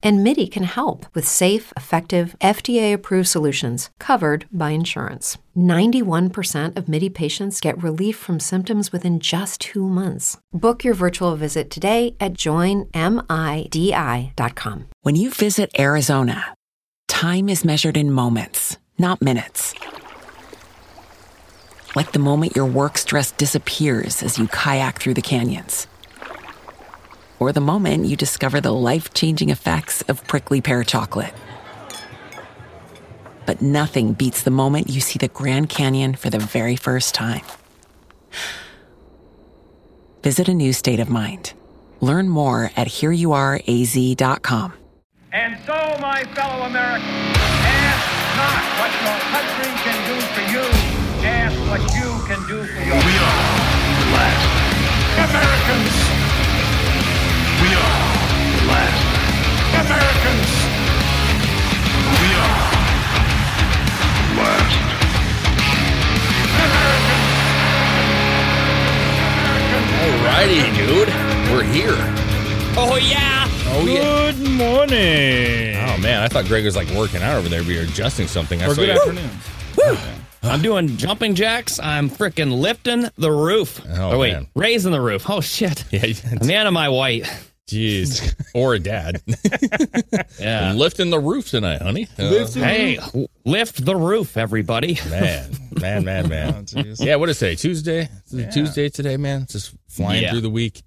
And MIDI can help with safe, effective, FDA approved solutions covered by insurance. 91% of MIDI patients get relief from symptoms within just two months. Book your virtual visit today at joinmidi.com. When you visit Arizona, time is measured in moments, not minutes. Like the moment your work stress disappears as you kayak through the canyons or the moment you discover the life changing effects of prickly pear chocolate. But nothing beats the moment you see the Grand Canyon for the very first time. Visit a new state of mind. Learn more at hereyouareaz.com. And so, my fellow Americans, ask not what your country can do for you, ask what you can do for your We are the last Americans. We are the last Americans. We are the last Alrighty, dude. We're here. Oh yeah. Oh, yeah. Good morning. Oh, man. I thought Greg was like working out over there. We were adjusting something. I Or saw good you- afternoon. I'm doing jumping jacks. I'm freaking lifting the roof. Oh, wait, man. raising the roof. Oh shit. Yeah, A man of my white. Jeez. or a dad. Yeah. Lifting the roof tonight, honey. Uh, Hey, lift the roof, everybody. man, man, man, man. Oh, jeez. yeah, what is today? Tuesday? Is it Tuesday today, man. Just flying Yeah. through the week.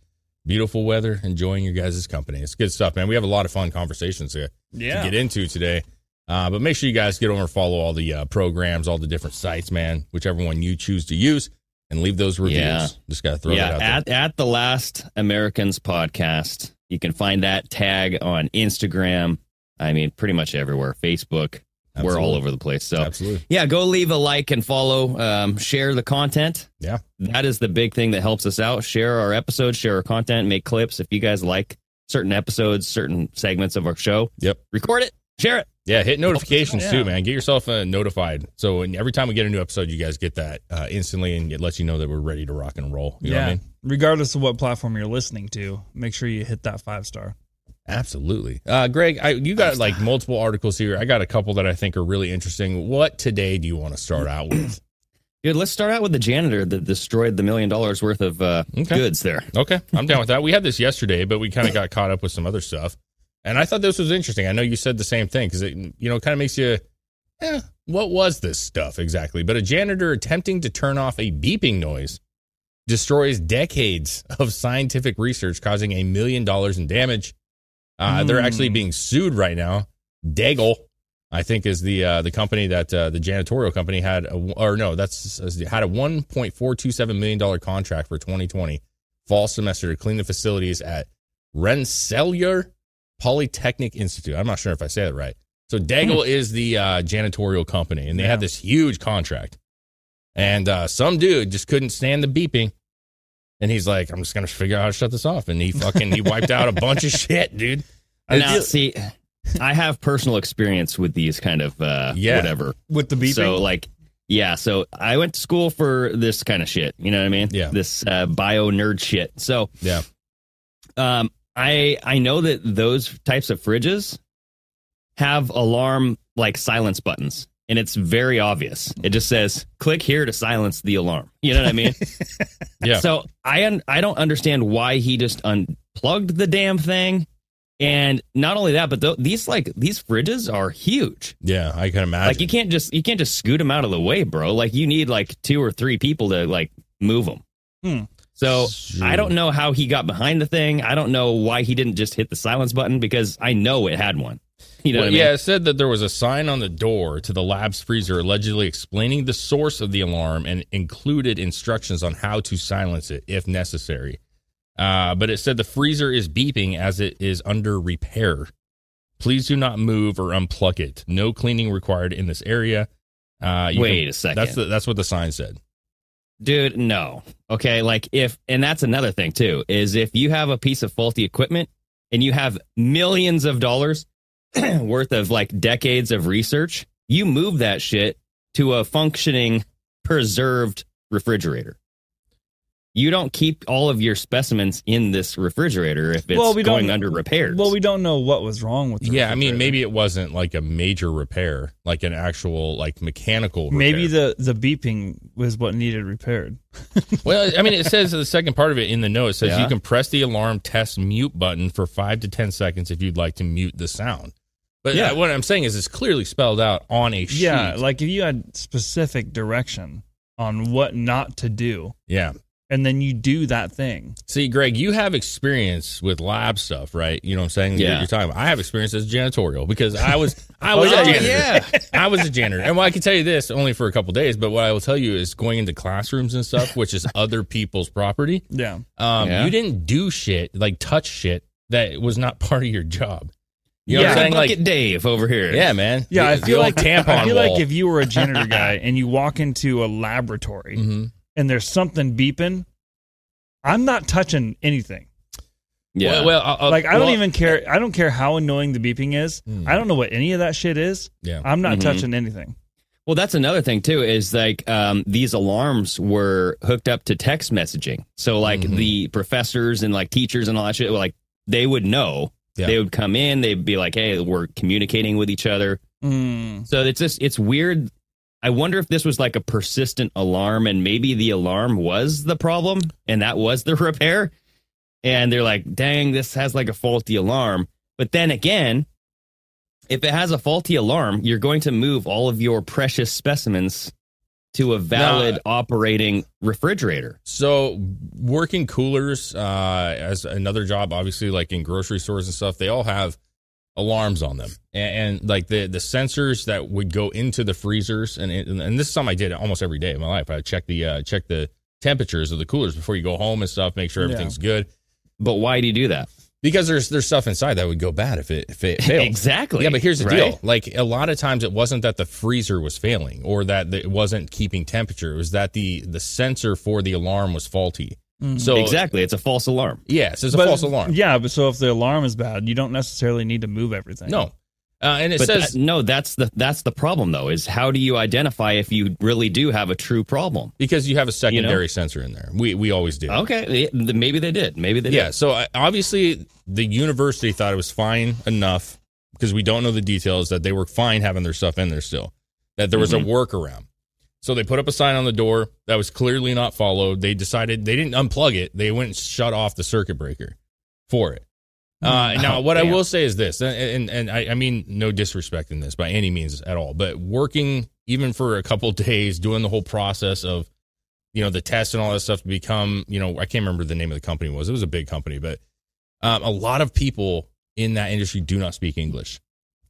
Beautiful weather. Enjoying your guys' company. It's good stuff, man. We have a lot of fun conversations to, Yeah. to get into today. Uh, but make sure you guys get over and follow all the uh, programs, all the different sites, man, whichever one you choose to use, and leave those reviews. Yeah. Just got to throw yeah, that out there. at at the last Americans podcast. You can find that tag on Instagram. I mean, pretty much everywhere. Facebook. We're all over the place. So Absolutely. yeah, go leave a like and follow. Um, share the content. Yeah. That is the big thing that helps us out. Share our episodes, share our content, make clips. If you guys like certain episodes, certain segments of our show, Yep. record it, share it. Yeah, hit notifications Yeah. too, man. Get yourself uh, notified. So when, every time we get a new episode, you guys get that uh, instantly, and it lets you know that we're ready to rock and roll. You know yeah. what I mean? Regardless of what platform you're listening to, make sure you hit that five star. Absolutely. Uh, Greg, I, you got like multiple articles here. I got a couple that I think are really interesting. What today do you want to start out with? Dude, let's start out with the janitor that destroyed the million dollars worth of uh, Okay. goods there. Okay, I'm down with that. We had this yesterday, but we kind of got caught up with some other stuff, and I thought this was interesting. I know you said the same thing because it, you know, kind of makes you, eh, what was this stuff exactly? But a janitor attempting to turn off a beeping noise destroys decades of scientific research, causing a million dollars in damage. Uh, They're actually Hmm. being sued right now. Daigle, I think, is the uh, the company that uh, the janitorial company had, a, or no, that's had a 1.427 million dollar contract for 2020 fall semester to clean the facilities at Rensselaer Polytechnic Institute. I'm not sure if I say that right. So Daigle is the uh, janitorial company, and they had Yeah. this huge contract. And uh, some dude just couldn't stand the beeping, and he's like, "I'm just gonna figure out how to shut this off." And he fucking he wiped out a bunch of shit, dude. now, see, I have personal experience with these kind of uh, Yeah. whatever. With the beeping. So, like, yeah, so I went to school for this kind of shit. You know what I mean? Yeah. This uh, bio nerd shit. So, Yeah. um, I I know that those types of fridges have alarm like silence buttons, and it's very obvious. It just says click here to silence the alarm. You know what I mean? Yeah. So I un- I don't understand why he just unplugged the damn thing. And not only that, but th- these like these fridges are huge. Yeah, I can imagine. Like you can't just you can't just scoot them out of the way, bro. Like you need like two or three people to like move them. Hmm. So Sure. I don't know how he got behind the thing. I don't know why he didn't just hit the silence button because I know it had one. You know Well, what I mean? yeah, it said that there was a sign on the door to the lab's freezer allegedly explaining the source of the alarm and included instructions on how to silence it if necessary. Uh, but it said the freezer is beeping as it is under repair. Please do not move or unplug it. No cleaning required in this area. Uh, Wait can- a second. That's the, that's what the sign said. Dude, no. Okay, like if and that's another thing too, is if you have a piece of faulty equipment, and you have millions of dollars worth of like decades of research, you move that shit to a functioning, preserved refrigerator. You don't keep all of your specimens in this refrigerator if it's Well, we going under repairs. Well, we don't know what was wrong with. The Yeah, I mean, maybe it wasn't like a major repair, like an actual like mechanical. Repair. maybe the the beeping was what needed repaired. Well, I mean, it says the second part of it in the note it says Yeah. you can press the alarm test mute button for five to ten seconds if you'd like to mute the sound. But Yeah. uh, what I'm saying is, it's clearly spelled out on a sheet. Yeah, like if you had specific direction on what not to do, yeah. And then you do that thing. See, Greg, you have experience with lab stuff, right? You know what I'm saying? You're- Yeah. You're talking about. I have experience as janitorial because I was I was yeah. a janitor. Yeah. I was a janitor. And well, I can tell you this only for a couple days, but what I will tell you is going into classrooms and stuff, which is other people's property. Yeah, Um, Yeah. you didn't do shit like touch shit that was not part of your job. You know yeah, what I'm saying? Bucket Like, Dave over here. yeah, man. yeah. I The- the feel like tampon I feel wall. like if you were a janitor guy and you walk into a laboratory Mhm. And there's something beeping, I'm not touching anything. yeah. Well, well, I'll- like I don't well, even care. I don't care how annoying the beeping is. Hmm. I don't know what any of that shit is. Yeah. I'm not Mhm. touching anything. Well, that's another thing too. Is like um, these alarms were hooked up to text messaging, so like Mhm. the professors and like teachers and all that shit, like they would know. Yeah. They would come in. They'd be like, "Hey, we're communicating with each other." Mm. So it's just it's weird. I wonder if this was like a persistent alarm, and maybe the alarm was the problem, and that was the repair. And they're like, "Dang, this has like a faulty alarm." But then again, if it has a faulty alarm, you're going to move all of your precious specimens to a valid operating refrigerator. So working coolers uh, as another job, obviously, like in grocery stores and stuff, they all have alarms on them, and, and like the the sensors that would go into the freezers, and and, and this is something I did almost every day of my life. I check the uh, check the temperatures of the coolers before you go home and stuff, make sure Yeah. everything's good. But why do you do that? Because there's there's stuff inside that would go bad if it if it failed. Exactly. Yeah, but here's the right? deal. Like a lot of times, it wasn't that the freezer was failing or that it wasn't keeping temperature. It was that the the sensor for the alarm was faulty. So Exactly. It's a false alarm. Yes, it's a But- false alarm. Yeah, but so if the alarm is bad, you don't necessarily need to move everything. No, uh, and it But says that- no, that's the that's the problem though. Is how do you identify if you really do have a true problem? because you have a secondary sensor in there. We we always do. Okay, maybe they did. Maybe they did. Yeah. So uh, obviously, the university thought it was fine enough because we don't know the details that they were fine having their stuff in there still. That there was Mhm. a workaround. So they put up a sign on the door that was clearly not followed. They decided they didn't unplug it. They went and shut off the circuit breaker for it. Uh, now, Oh, what I will say is this, and, and, and I, I mean no disrespect in this by any means at all, but working even for a couple days, doing the whole process of, you know, the test and all that stuff to become, you know, I can't remember the name of the company was. It was a big company, but um, a lot of people in that industry do not speak English,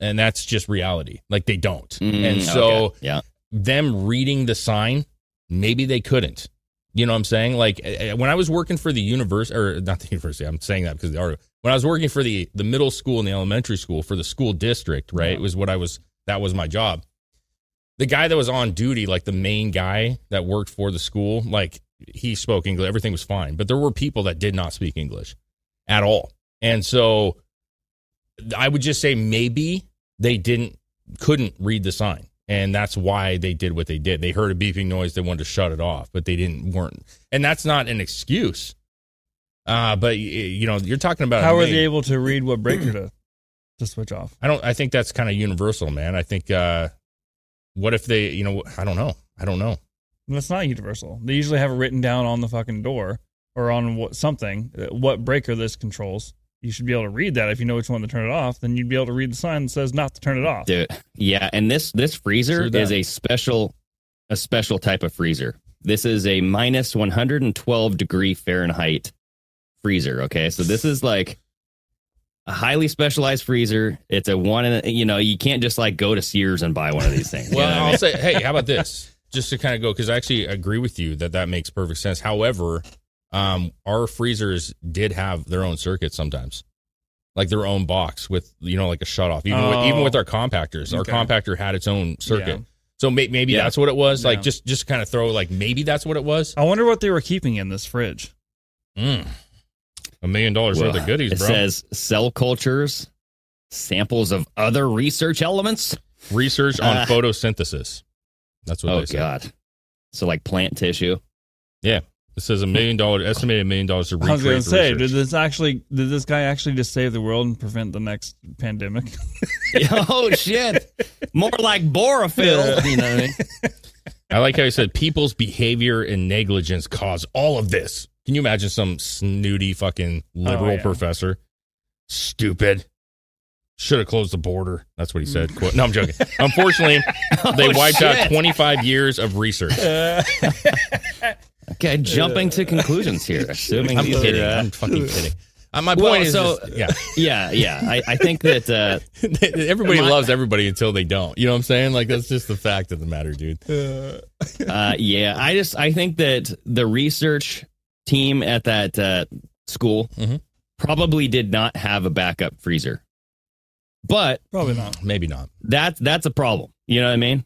and that's just reality. Like they don't, Mm, and so okay. yeah, them reading the sign, maybe they couldn't. You know what I'm saying? Like when I was working for the university, or not the university, I'm saying that because the. When I was working for the the middle school and the elementary school for the school district, right, It was what I was. That was my job. The guy that was on duty, like the main guy that worked for the school, like he spoke English. Everything was fine, but there were people that did not speak English at all, and so I would just say maybe they didn't couldn't read the sign and that's why they did what they did. They heard a beeping noise. They wanted to shut it off but they didn't weren't. And that's not an excuse. Uh but you know you're talking about How are they able to read what breaker to to switch off? i don't i think that's kind of universal man. I think uh what if they you know i don't know. I don't know. That's not universal. They usually have it written down on the fucking door or on what something uh, what breaker this controls. You should be able to read that if you know which one to turn it off. Then you'd be able to read the sign that says not to turn it off. dude. Yeah, and this this freezer True that. is a special a special type of freezer. This is a minus 112 degree Fahrenheit freezer. Okay, so this is like a highly specialized freezer. It's a one, in a- you know, you can't just like go to Sears and buy one of these things. you well know what I i'll mean? say hey how about this just to kind of go because i actually agree with you that that makes perfect sense however um our freezers did have their own circuits sometimes like their own box with you know like a shut off even with, Oh. even with our compactors our compactor had its own circuit Yeah. so may, maybe Yeah. that's what it was like just just kind of throw like maybe that's what it was I wonder what they were keeping in this fridge. Mm. A million dollars worth of goodies, It bro. says cell cultures, samples of other research elements. Research on Uh, photosynthesis. That's what Oh they say. God! So like plant tissue. Yeah. It says a million dollar estimated million dollars to recreate. I was going to say, the did this actually? Did this guy actually just save the world and prevent the next pandemic? oh shit! More like Borophil. You know what I mean? I like how he said people's behavior and negligence cause all of this. Can you imagine some snooty fucking oh, liberal Oh, yeah. professor? Stupid. Should have closed the border. That's what he said. Quote- No, I'm joking. Unfortunately, they Oh, wiped out 25 years of research. Okay, jumping to conclusions here. Assuming I'm these kidding. uh, I'm fucking kidding. Uh, my Well, point is, so- just- yeah, yeah, yeah. I, I think that uh, everybody My- loves everybody until they don't. You know what I'm saying? Like that's just the fact of the matter, dude. uh, yeah, I just I think that the research team at that uh, school Mhm. probably did not have a backup freezer, but Probably not. Maybe not. that's that's a problem. You know what I mean?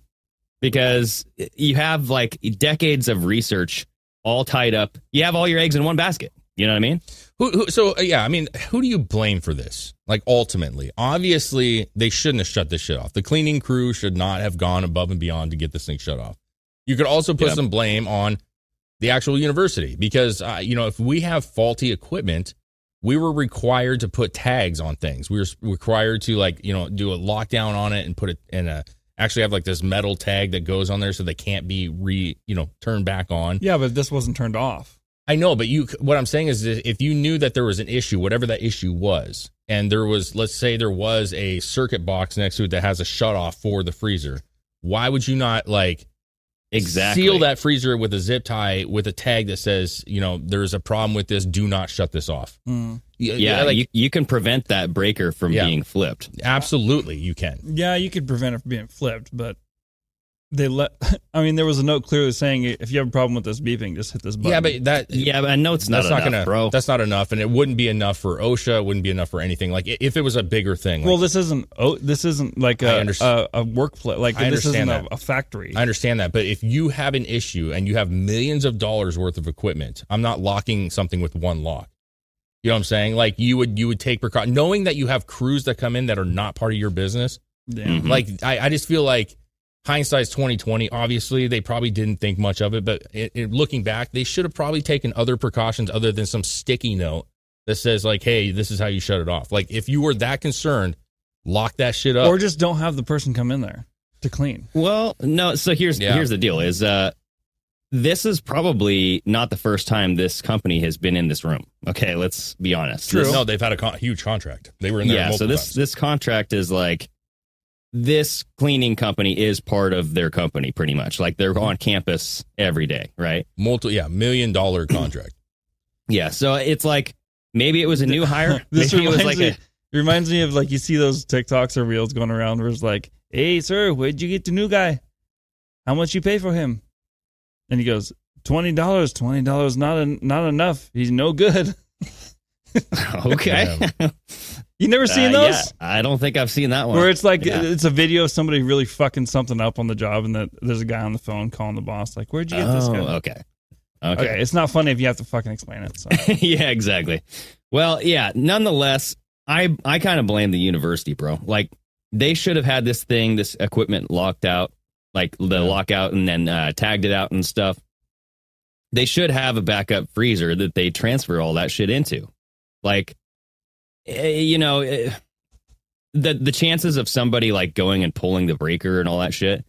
Because you have like decades of research all tied up. You have all your eggs in one basket. You know what I mean? Who, who, so uh, yeah, I mean, who do you blame for this? Like ultimately, obviously, they shouldn't have shut this shit off. The cleaning crew should not have gone above and beyond to get this thing shut off. You could also put Yep. some blame on the actual university because uh, you know if we have faulty equipment, we were required to put tags on things. We were required to like you know do a lockdown on it and put it in a actually have like this metal tag that goes on there so they can't be re you know turned back on. Yeah, but this wasn't turned off. I know, but you. What I'm saying is, if you knew that there was an issue, whatever that issue was, and there was, let's say, there was a circuit box next to it that has a shut off for the freezer, why would you not like Exactly. seal that freezer with a zip tie with a tag that says, you know, there's a problem with this. Do not shut this off. Mm. Y- Yeah, like you, you can prevent that breaker from Yeah. being flipped. absolutely, you can. Yeah, you could prevent it from being flipped, but they let. I mean, there was a note clearly saying if you have a problem with this beeping, just hit this button. Yeah, but that Yeah, but I know it's not that's not enough, gonna, bro. That's not enough, and it wouldn't be enough for OSHA. It wouldn't be enough for anything. Like if it was a bigger thing. Like, well, this isn't. Oh, this isn't like I a understand. a, a workplace. Like I this isn't a, a factory. I understand that, but if you have an issue and you have millions of dollars worth of equipment, I'm not locking something with one lock. You know what I'm saying? Like you would you would take precaution, knowing that you have crews that come in that are not part of your business. yeah. Mhm. Like I, I just feel like hindsight's 2020. Obviously, they probably didn't think much of it, but it, it- looking back, they should have probably taken other precautions other than some sticky note that says like, "Hey, this is how you shut it off." Like if you were that concerned, lock that shit up. Or just don't have the person come in there to clean. Well, no. So here's Yeah. here's the deal: is uh, this is probably not the first time this company has been in this room. Okay, let's be honest. This- no, they've had a con- huge contract. They were in there. yeah. So this times. this contract is like this cleaning company is part of their company, pretty much. Like they're on campus every day, right? multi yeah million dollar contract. Yeah. So it's like maybe it was a new hire. This maybe it was reminds like me. a reminds me of like you see those TikToks or reels going around where it's like, "Hey, sir, where'd you get the new guy? How much you pay for him?" And he goes, 20 dollars. Twenty dollars not en- not enough. He's no good." okay. You never seen Uh, those? yeah, I don't think I've seen that one. Where it's like Yeah. it's a video of somebody really fucking something up on the job, and that there's a guy on the phone calling the boss, like, "Where'd you get this oh, guy?" okay. Okay. Okay. it's not funny if you have to fucking explain it. So. yeah, exactly. Well, yeah. Nonetheless, I I kind of blame the university, bro. Like they should have had this thing, this equipment locked out, like the lockout, and then uh, tagged it out and stuff. They should have a backup freezer that they transfer all that shit into. Like, you know, eh, the the chances of somebody like going and pulling the breaker and all that shit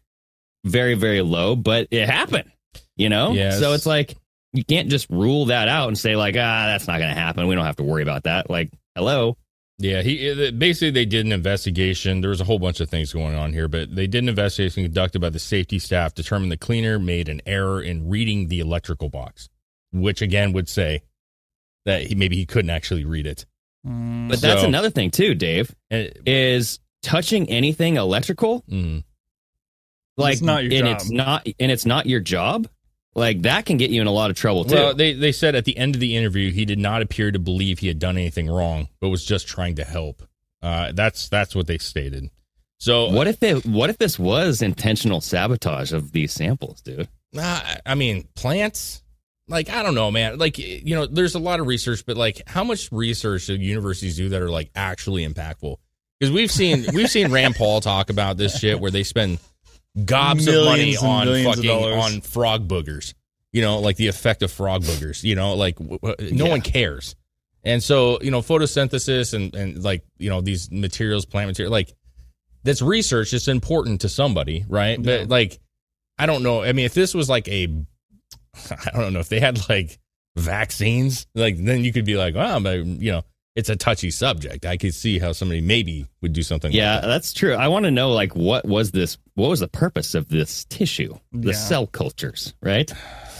very very low, but it happened. You know, Yes. so it's like you can't just rule that out and say like ah that's not going to happen. We don't have to worry about that. Like hello, Yeah, he uh, basically they did an investigation. There was a whole bunch of things going on here, but they did an investigation conducted by the safety staff, determined the cleaner made an error in reading the electrical box, which again would say that he, maybe he couldn't actually read it. Mm, but that's So- another thing too, Dave. And, Is touching anything electrical mm, like It's not your and job. it's not and it's not your job. Like that can get you in a lot of trouble too. well, they they said at the end of the interview he did not appear to believe he had done anything wrong, but was just trying to help. Uh, that's that's what they stated. So what if it? What if this was intentional sabotage of these samples, dude? Uh, I mean, plants. Like I don't know, man. Like you know, there's a lot of research, but like how much research do universities do that are like actually impactful? Because we've seen we've seen Rand Paul talk about this shit where they spend gobs of money on fucking on frog boogers. You know, like the effect of frog boogers. You know, like w- w- no Yeah. one cares. And so you know, photosynthesis and and like you know these materials, plant material, like that's research. It's important to somebody, right? But like, I don't know. I mean, if this was like a, I don't know if they had like vaccines, like then you could be like, wow, but you know, it's a touchy subject. I could see how somebody maybe would do something. Yeah, like that. that's true. I want to know like what was this? What was the purpose of this tissue? The Yeah. cell cultures, right?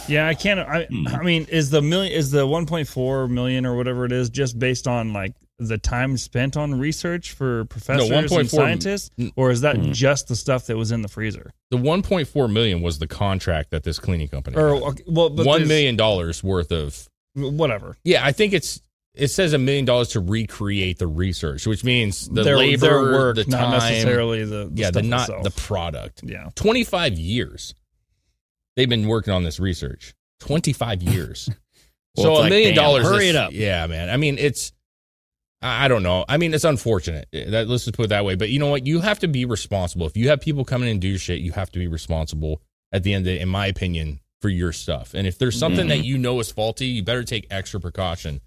Yeah, I can't. I, Hmm. I mean, is the million is the 1.4 million or whatever it is just based on like the time spent on research for professors and 1.4 scientists, or is that Hmm. just the stuff that was in the freezer? the 1.4 million was the contract that this cleaning company. Or had. okay, well, but million dollars worth of. whatever. Yeah, I think it's. It says a million dollars to recreate the research, which means the their, labor, their work, the not time, necessarily the, the yeah, the not itself. the product. yeah. 25 years they've been working on this research 25 years Well, so a like, million damn, dollars hurry is- it up. yeah man i mean it's i don't know i mean it's unfortunate that let's just put it that way but you know what you have to be responsible if you have people coming in and do your shit you have to be responsible at the end of the in my opinion for your stuff and if there's something Mm-hmm. that you know is faulty you better take extra precaution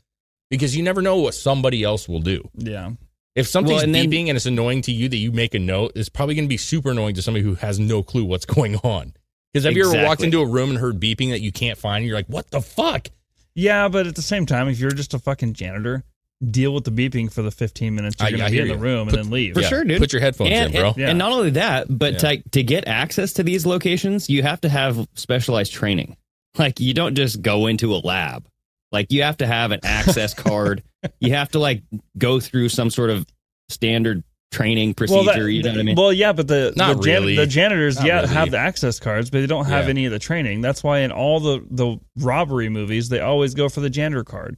because you never know what somebody else will do Yeah. if something's Well, and then- beeping and it's annoying to you that you make a note, it's probably going to be super annoying to somebody who has no clue what's going on. Because have you ever walked into a room and heard beeping that you can't find? And you're like, what the fuck? Yeah, but at the same time, if you're just a fucking janitor, deal with the beeping for the 15 minutes you're I- going to be hear in the you. room Put- and then leave. For Yeah, sure, dude. put your headphones and, in, bro. And, Yeah. and not only that, but Yeah. to, to get access to these locations, you have to have specialized training. Like you don't just go into a lab. Like you have to have an access card. You have to like go through some sort of standard training procedure. Well, that- you know what I mean? Well, yeah, but the Not the, jan- really. the janitors, Not yeah, really. have the access cards, but they don't have Yeah. any of the training. That's why in all the the robbery movies, they always go for the janitor card.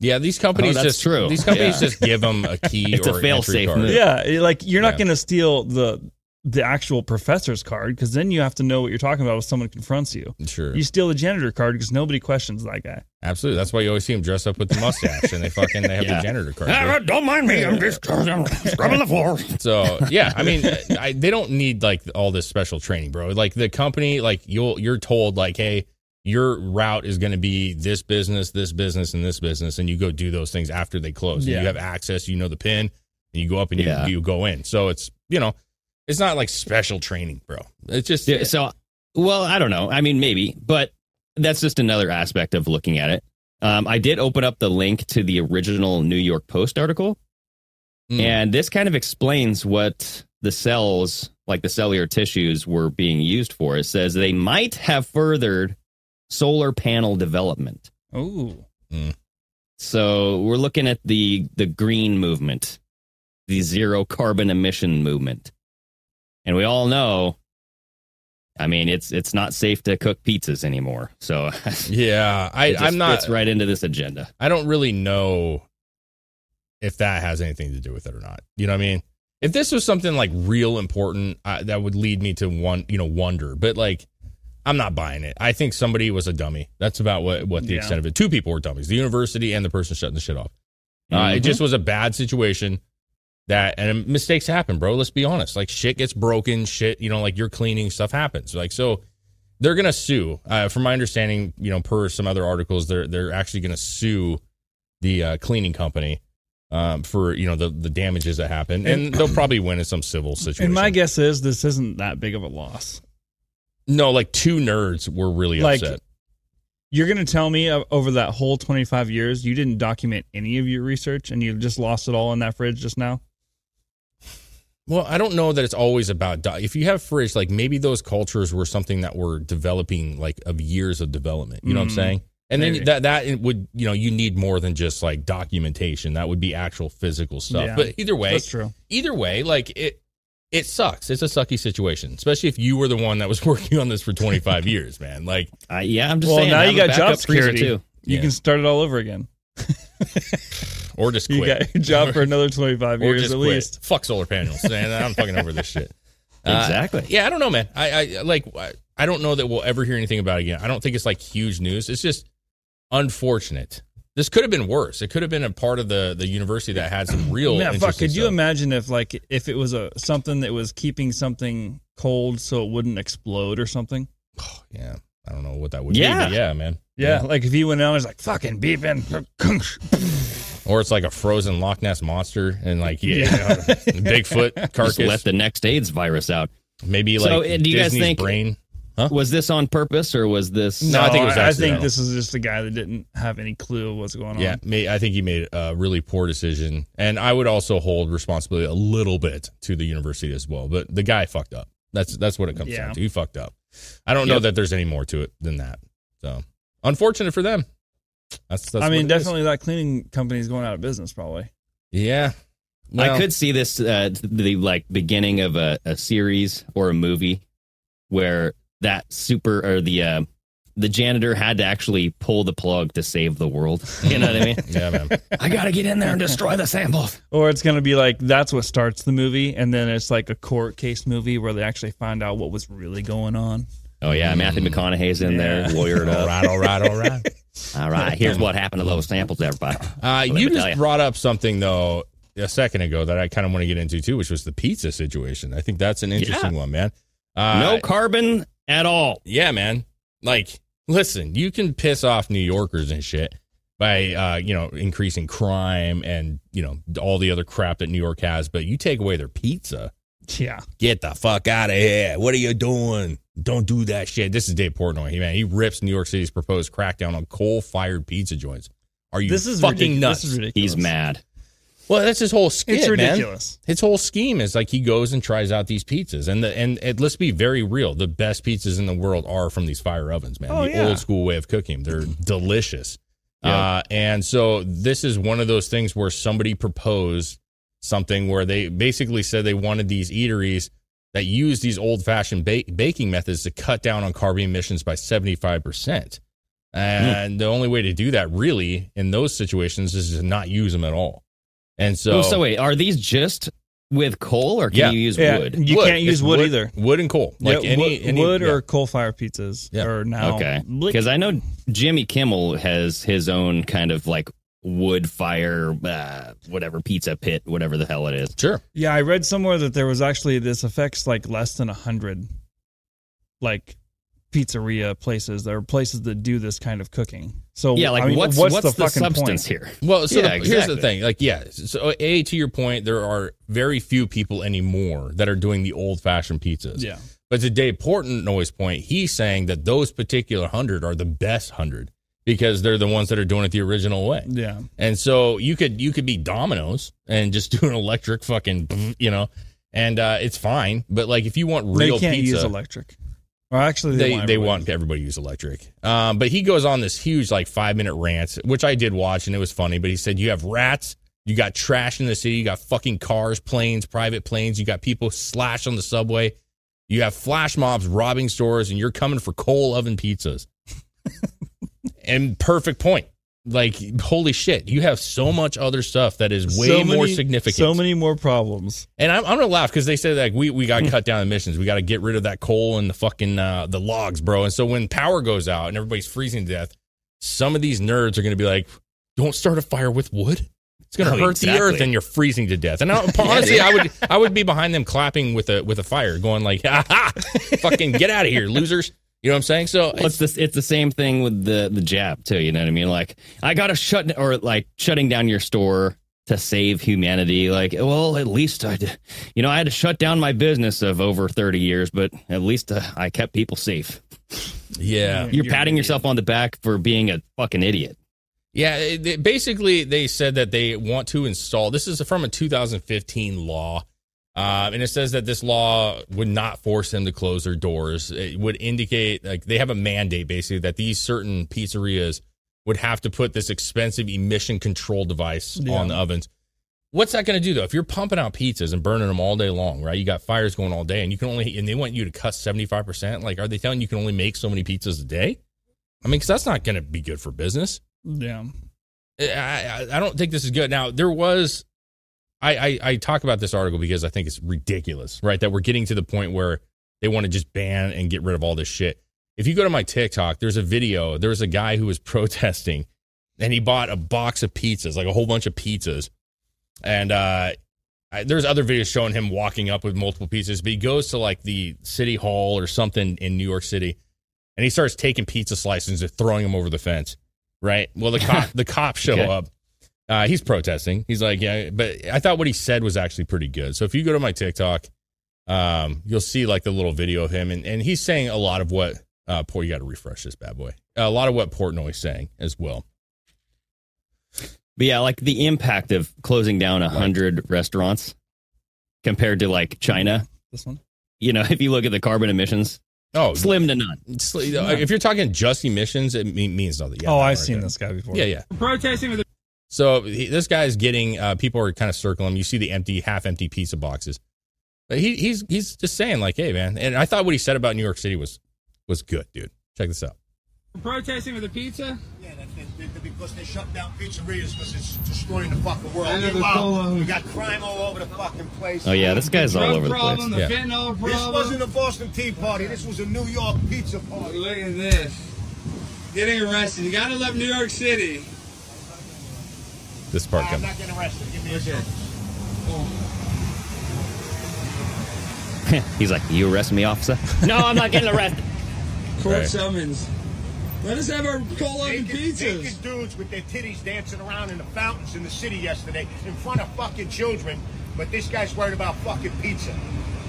Yeah, these companies Oh, that's just true. these companies Yeah. just give them a key It's a or an fail-safe card. move. Yeah, like you're not Yeah. going to steal the the actual professor's card because then you have to know what you're talking about if someone confronts you. Sure, You steal the janitor card because nobody questions that guy. absolutely. That's why you always see them dress up with the mustache and they fucking they have Yeah. the janitor card. bro. don't mind me. I'm just scrubbing the floor. So yeah, I mean, I, they don't need like all this special training, bro. Like the company, like you'll you're told like, hey, your route is going to be this business, this business, and this business, and you go do those things after they close. Yeah. You have access, you know the pin, and you go up and you, Yeah. you go in. So it's you know, it's not like special training, bro. It's just Yeah, so, well, I don't know. I mean, maybe, but that's just another aspect of looking at it. Um, I did open up the link to the original New York Post article, Mm. and this kind of explains what the cells, like the cellular tissues, were being used for. It says they might have furthered solar panel development. Oh, So we're looking at the the green movement, the zero carbon emission movement, and we all know. I mean, it's it's not safe to cook pizzas anymore. So yeah, I it just I'm not. fits right into this agenda. I don't really know if that has anything to do with it or not. You know what I mean? If this was something like real important, uh, that would lead me to one, you know, wonder. But like, I'm not buying it. I think somebody was a dummy. That's about what what the Yeah. extent of it. Two people were dummies: the university and the person shutting the shit off. Uh, it Mhm. just was a bad situation. That and mistakes happen, bro. Let's be honest. Like shit gets broken, shit. You know, like you're cleaning, stuff happens. Like so, they're gonna sue. Uh, from my understanding, you know, per some other articles, they're they're actually gonna sue the uh, cleaning company um, for you know the the damages that happen, and they'll probably win in some civil situation. and my guess is this isn't that big of a loss. No, like two nerds were really Like- upset. You're going to tell me uh, over that whole 25 years you didn't document any of your research and you just lost it all in that fridge just now? Well, I don't know that it's always about do- if you have fridge, like maybe those cultures were something that were developing like of years of development. You know what I'm Mm, saying? And maybe. then that that would you know you need more than just like documentation. That would be actual physical stuff. Yeah. But either way, That's true. either way, like it it sucks. It's a sucky situation, especially if you were the one that was working on this for 25 years, man. Like Uh, yeah, I'm just saying. Well, saying. now you a got job backup security. too. You Yeah. can start it all over again. or just You got your job for another 25 or years just at quit. least. Fuck solar panels, man. I'm fucking over this shit. Uh, Exactly. yeah, I don't know, man. I, I like. I- I don't know that we'll ever hear anything about it again. I don't think it's like huge news. It's just unfortunate. This could have been worse. It could have been a part of the the university that had some real. Yeah, fuck. interesting Could you stuff. imagine if like if it was a something that was keeping something cold so it wouldn't explode or something? Oh, Yeah, I don't know what that would Yeah. be. But yeah, man. Yeah, like if he went out and was like fucking beeping. Or it's like a frozen Loch Ness monster and like yeah, Yeah. Bigfoot Just carcass. let the next AIDS virus out. Maybe like uh, do you guys think- brain. Was this on purpose or was this? No, I think it was I, think this is just a guy that didn't have any clue what's going on. Yeah, may, I think he made a really poor decision, and I would also hold responsibility a little bit to the university as well. But the guy fucked up. That's that's what it comes Yeah. down to. He fucked up. I don't know that there's any more to it than that. So unfortunate for them. That's, that's I mean, what it is. definitely that cleaning company is going out of business probably. Yeah, I could see this uh, the like beginning of a, a series or a movie where that super or the uh, the janitor had to actually pull the plug to save the world. You know what I mean? Yeah, man. I got to get in there and destroy the samples. Or it's going to be like that's what starts the movie, and then it's like a court case movie where they actually find out what was really going on. Oh yeah, Matthew McConaughey's in there, Yeah. lawyered all up. right, all right, all right. All right, here's what happened to those samples, everybody. Uh, Let you just ya. brought up something though a second ago that I kind of want to get into too, which was the pizza situation. I think that's an interesting one, man. Uh, no carbon at all. Yeah, man. Like, listen, you can piss off New Yorkers and shit by uh, you know, increasing crime and, you know, all the other crap that New York has, but you take away their pizza. Yeah, Get the fuck out of here. What are you doing? Don't do that shit. This is Dave Portnoy. He man, he rips New York City's proposed crackdown on coal-fired pizza joints. Are you this is fucking ridic- nuts? This is ridiculous. He's mad. Well, that's his whole skit, It's man. ridiculous. His whole scheme is like he goes and tries out these pizzas, and the and, and let's be very real. The best pizzas in the world are from these fire ovens, man. Oh, the yeah. old school way of cooking. They're delicious. Yeah. Uh, and so this is one of those things where somebody proposed something where they basically said they wanted these eateries that use these old fashioned ba- baking methods to cut down on carbon emissions by 75%. And the only way to do that really in those situations is to not use them at all. And so, oh, so wait, are these just with coal or can Yeah. you use Yeah, wood? You can't use It's wood, either. Wood and coal. Like Yeah, any, wood, any wood yeah. or coal fire pizzas Yeah. are now Okay. Because I know Jimmy Kimmel has his own kind of like wood fire, uh, whatever pizza pit, whatever the hell it is. Sure. Yeah, I read somewhere that there was actually this affects like less than a hundred, like pizzeria places. There are places that do this kind of cooking. So Yeah, like I mean, what's what's, what's, the, the, fucking substance point? here? Well, so Yeah, the, here's the thing. Like, yeah. So, A, to your point, there are very few people anymore that are doing the old fashioned pizzas. Yeah, But to Dave Portnoy's point, he's saying that those particular hundred are the best hundred because they're the ones that are doing it the original way. yeah. And so you could you could be Domino's and just do an electric fucking you know, and uh, it's fine. But like if you want real they can't pizza, use electric. Or actually, they they want they everybody. want everybody to use electric. Um, but he goes on this huge like five minute rant, which I did watch and it was funny. But he said you have rats, you got trash in the city, you got fucking cars, planes, private planes, you got people slash on the subway, you have flash mobs robbing stores, and you're coming for coal oven pizzas. and perfect point. Like holy shit, you have so much other stuff that is way So more significant. So many more problems. And I'm, I'm gonna laugh because they said like we we got to cut down emissions. We got to get rid of that coal and the fucking uh, the logs, bro. And so when power goes out and everybody's freezing to death, some of these nerds are gonna be like, "Don't start a fire with wood. It's gonna Oh, hurt the earth, and you're freezing to death." And I, honestly, I would I would be behind them clapping with a with a fire, going like, "Ha ha, fucking get out of here, losers." You know what I'm saying? So Well, it's this. It's the same thing with the the jab too. You know what I mean? Like I gotta shut or like shutting down your store to save humanity. Like, well, at least I, did- you know, I had to shut down my business of over thirty years, but at least uh, I kept people safe. yeah, You're, You're patting yourself on the back for being a fucking idiot. Yeah, it- it- basically, they said that they want to install. This is from a 2015 law, uh, and it says that this law would not force them to close their doors. It would indicate like they have a mandate, basically, that these certain pizzerias would have to put this expensive emission control device Yeah. on the ovens. What's that going to do though? If you're pumping out pizzas and burning them all day long, right? You got fires going all day, and you can only and they want you to cut 75 percent. Like, are they telling you can only make so many pizzas a day? I mean, because that's not going to be good for business. Yeah. I, I don't think this is good. Now there was, I, I I talk about this article because I think it's ridiculous, right? That we're getting to the point where they want to just ban and get rid of all this shit. if you go to my TikTok, there's a video. There's a guy who was protesting, and he bought a box of pizzas, like a whole bunch of pizzas, and uh, I, there's other videos showing him walking up with multiple pizzas. But he goes to like the city hall or something in New York City, and he starts taking pizza slices and throwing them over the fence. Right. Well, the cop the cops show Okay. up. Uh, he's protesting. He's like, yeah, but I thought what he said was actually pretty good. So if you go to my TikTok, um, you'll see like the little video of him, and, and he's saying a lot of what uh, Port. You got to refresh this bad boy. a lot of what Portnoy's saying as well. But yeah, like the impact of closing down a hundred restaurants compared to like China. This one. You know, if you look at the carbon emissions, Oh, slim to none. if you're talking just emissions, it means nothing. Yeah, oh, I've right seen there. this guy before. Yeah, yeah. Protesting with So he, this guy's getting uh, people are kind of circling him. You see the empty, half empty pizza boxes. But he, he's he's just saying like, hey man. And I thought what he said about New York City was was good, dude. Check this out. protesting with a pizza. Yeah, that's it, it- because they shut down pizzerias because it's destroying the fucking world. I never Meanwhile, told 'em. we got crime all over the fucking place. Oh yeah, this guy's all Drug over the problem, place. the Yeah. fentanyl This wasn't a Boston Tea Party. This was a New York pizza party. Look at this. Getting arrested. You gotta love New York City. This part I'm comes. not getting arrested. Give me a Okay. He's like, "You arresting me, officer?" no, I'm not getting arrested. Court Right. summons. Let us have our coal oven Naked, pizzas. naked dudes with their titties dancing around in the fountains in the city yesterday in front of fucking children. But this guy's worried about fucking pizza.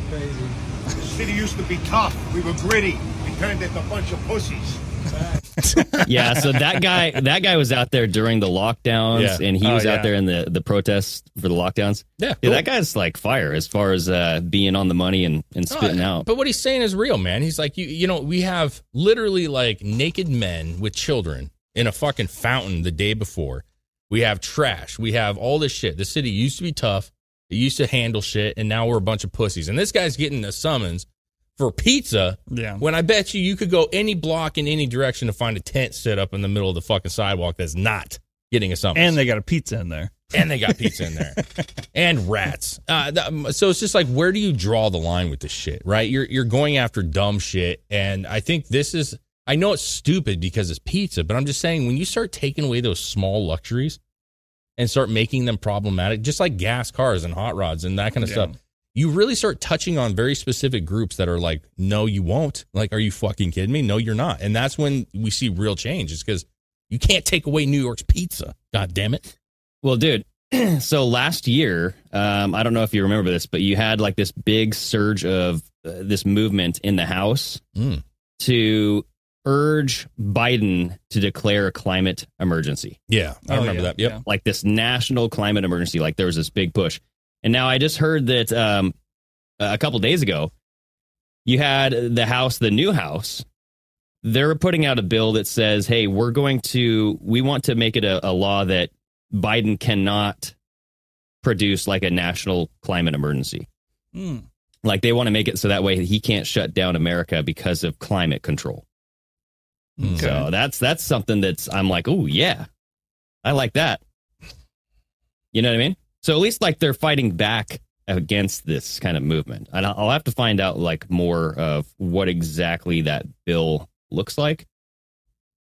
Crazy. The city used to be tough. We were gritty. We turned into a bunch of pussies. yeah, so that guy, that guy was out there during the lockdowns, Yeah. and he Oh, was yeah. out there in the the protests for the lockdowns. Yeah, Yeah, that guy's like fire as far as uh, being on the money and, and spitting No, out. But what he's saying is real, man. He's like, you, you know, we have literally like naked men with children in a fucking fountain the day before. We have trash. We have all this shit. The city used to be tough. It used to handle shit, and now we're a bunch of pussies. And this guy's getting a summons for pizza. Yeah. When I bet you, you could go any block in any direction to find a tent set up in the middle of the fucking sidewalk that's not getting a summons. And they got a pizza in there. and they got pizza in there and rats uh, th- so it's just like where do you draw the line with this shit right you're you're going after dumb shit and i think this is i know it's stupid because it's pizza but i'm just saying when you start taking away those small luxuries and start making them problematic just like gas cars and hot rods and that kind of Yeah. stuff you really start touching on very specific groups that are like no you won't like are you fucking kidding me no you're not and that's when we see real change is because you can't take away new york's pizza god damn it Well, dude, so last year, um, I don't know if you remember this, but you had like this big surge of uh, this movement in the House Mm. to urge Biden to declare a climate emergency, Yeah, I Oh, remember yeah, that. Yep. yeah. like this national climate emergency. Like there was this big push. And now I just heard that um, a couple days ago, you had the House, the new House. They're putting out a bill that says, "Hey, we're going to we want to make it a, a law that Biden cannot produce like a national climate emergency. Hmm. Like they want to make it so that way he can't shut down America because of climate control. Mm. So that's that's something that's I'm like, oh yeah, I like that. You know what I mean? So at least like they're fighting back against this kind of movement, and I'll have to find out like more of what exactly that bill looks like.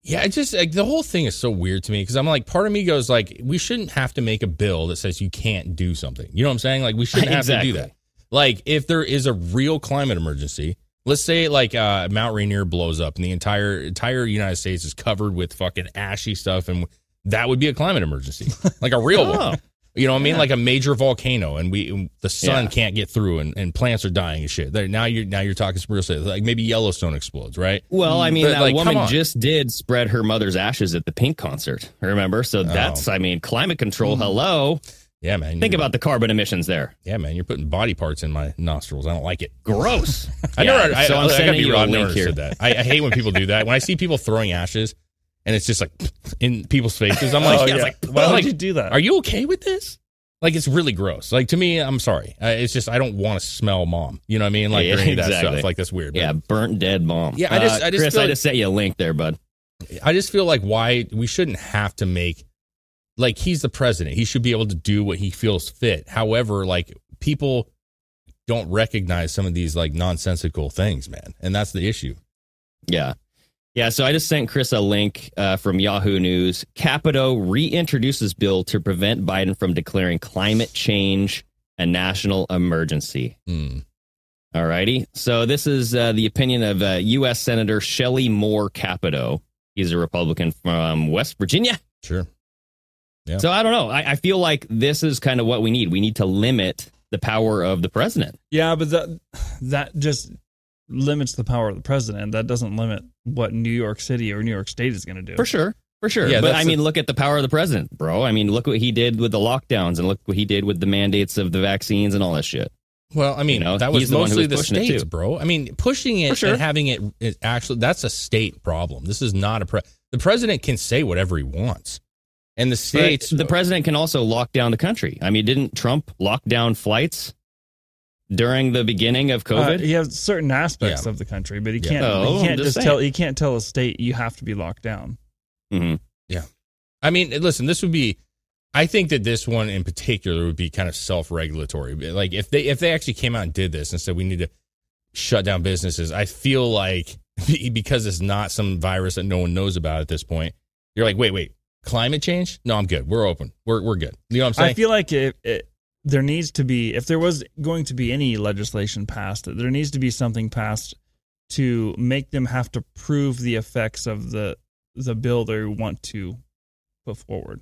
Yeah, it just like the whole thing is so weird to me because I'm like, part of me goes like, we shouldn't have to make a bill that says you can't do something. You know what I'm saying? Like, we shouldn't have Exactly. to do that. Like, if there is a real climate emergency, let's say like uh, Mount Rainier blows up and the entire entire United States is covered with fucking ashy stuff, and that would be a climate emergency, like a real Oh. one. You know what I mean? Like a major volcano, and we the sun Yeah. can't get through, and, and plants are dying and shit. Now you're now you're talking some real stuff. Like maybe Yellowstone explodes, right? Well, I mean, But, that like, woman just did spread her mother's ashes at the Pink concert. Remember? So oh. that's, I mean, climate control. Hmm. Hello, Yeah, man. think about the carbon emissions there. Yeah, man, you're putting body parts in my nostrils. I don't like it. Gross. I Yeah, never. I, so I, I'm I sending be you a link here. that. I, I hate when people do that. When I see people throwing ashes, and it's just like in people's faces. I'm like, Oh, yeah, yeah. like, Why would like, you do that? Are you okay with this? Like, it's really gross. Like to me, I'm sorry. Uh, it's just I don't want to smell mom. You know what I mean? Like Yeah, of that stuff. Like that's weird. Yeah, burnt dead mom. Yeah, I just- Uh, I just Chris, I like- just sent you a link there, bud. I just feel like why we shouldn't have to make like he's the president. He should be able to do what he feels fit. However, like people don't recognize some of these like nonsensical things, man, and that's the issue. Yeah. Yeah, so I just sent Chris a link uh, from Yahoo News. Capito reintroduces bill to prevent Biden from declaring climate change a national emergency. Hmm. All righty. So this is uh, the opinion of uh, U.S. Senator Shelley Moore Capito. He's a Republican from West Virginia. Sure. Yeah. So I don't know. I, I feel like this is kind of what we need. We need to limit the power of the president. Yeah, but that that just limits the power of the president. That doesn't limit what New York City or New York State is going to do. For sure. For sure. Yeah, but I mean, the- look at the power of the president, bro. I mean, look what he did with the lockdowns and look what he did with the mandates of the vaccines and all that shit. Well, I mean, You know, that was he's the mostly was the states, bro. I mean, pushing it sure. and having it, it actually that's a state problem. This is not a pre- the president can say whatever he wants, and the But states. the president can also lock down the country. I mean, didn't Trump lock down flights during the beginning of Uh, COVID? he has certain aspects Yeah. of the country, but he Yeah. can't. Oh, he I'm can't just just saying. tell. He can't tell a state you have to be locked down. hmm Yeah, I mean, listen, this would be. I think that this one in particular would be kind of self-regulatory. Like if they if they actually came out and did this and said we need to shut down businesses, I feel like because it's not some virus that no one knows about at this point, you're like, wait, wait, climate change? No, I'm good. We're open. We're we're good. You know what I'm saying? I feel like it, it, there needs to be, if there was going to be any legislation passed, there needs to be something passed to make them have to prove the effects of the the bill they want to put forward.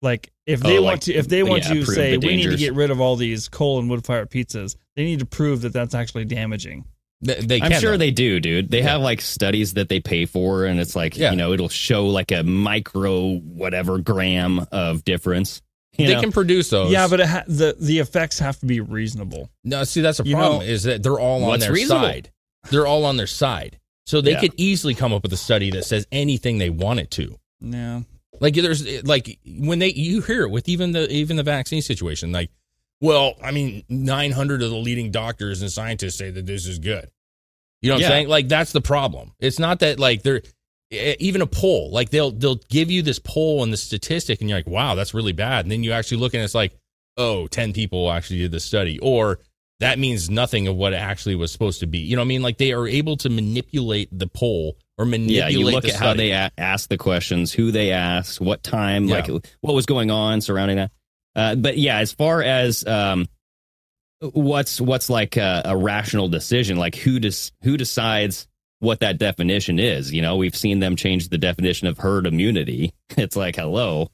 Like if they Oh, want like, to, if they want yeah, to say we need to get rid of all these coal and wood fired pizzas, they need to prove that that's actually damaging. they, they I'm sure though. they do, dude. They Yeah. have like studies that they pay for, and it's like Yeah. you know it'll show like a micro whatever gram of difference. You they know? can produce those. Yeah, but it ha- the the effects have to be reasonable. no, see that's the You problem know- is that they're all on their reasonable? side. They're all on their side, so they Yeah. could easily come up with a study that says anything they want it to. Yeah. Like there's like when they you hear it with even the even the vaccine situation. Like, well, I mean, 900 of the leading doctors and scientists say that this is good. You know what Yeah. I'm saying? Like that's the problem. It's not that like they're even a poll. Like they'll they'll give you this poll and the statistic, and you're like, wow, that's really bad. And then you actually look and it's like, oh, 10 people actually did the study, or that means nothing of what it actually was supposed to be. You know what I mean? Like they are able to manipulate the poll or manipulate. yeah, you look the at how they a- ask the questions, who they asked, what time, Yeah. like what was going on surrounding that. Uh, but yeah, as far as um, what's what's like a, a rational decision, like who does who decides what that definition is? You know, we've seen them change the definition of herd immunity. It's like hello,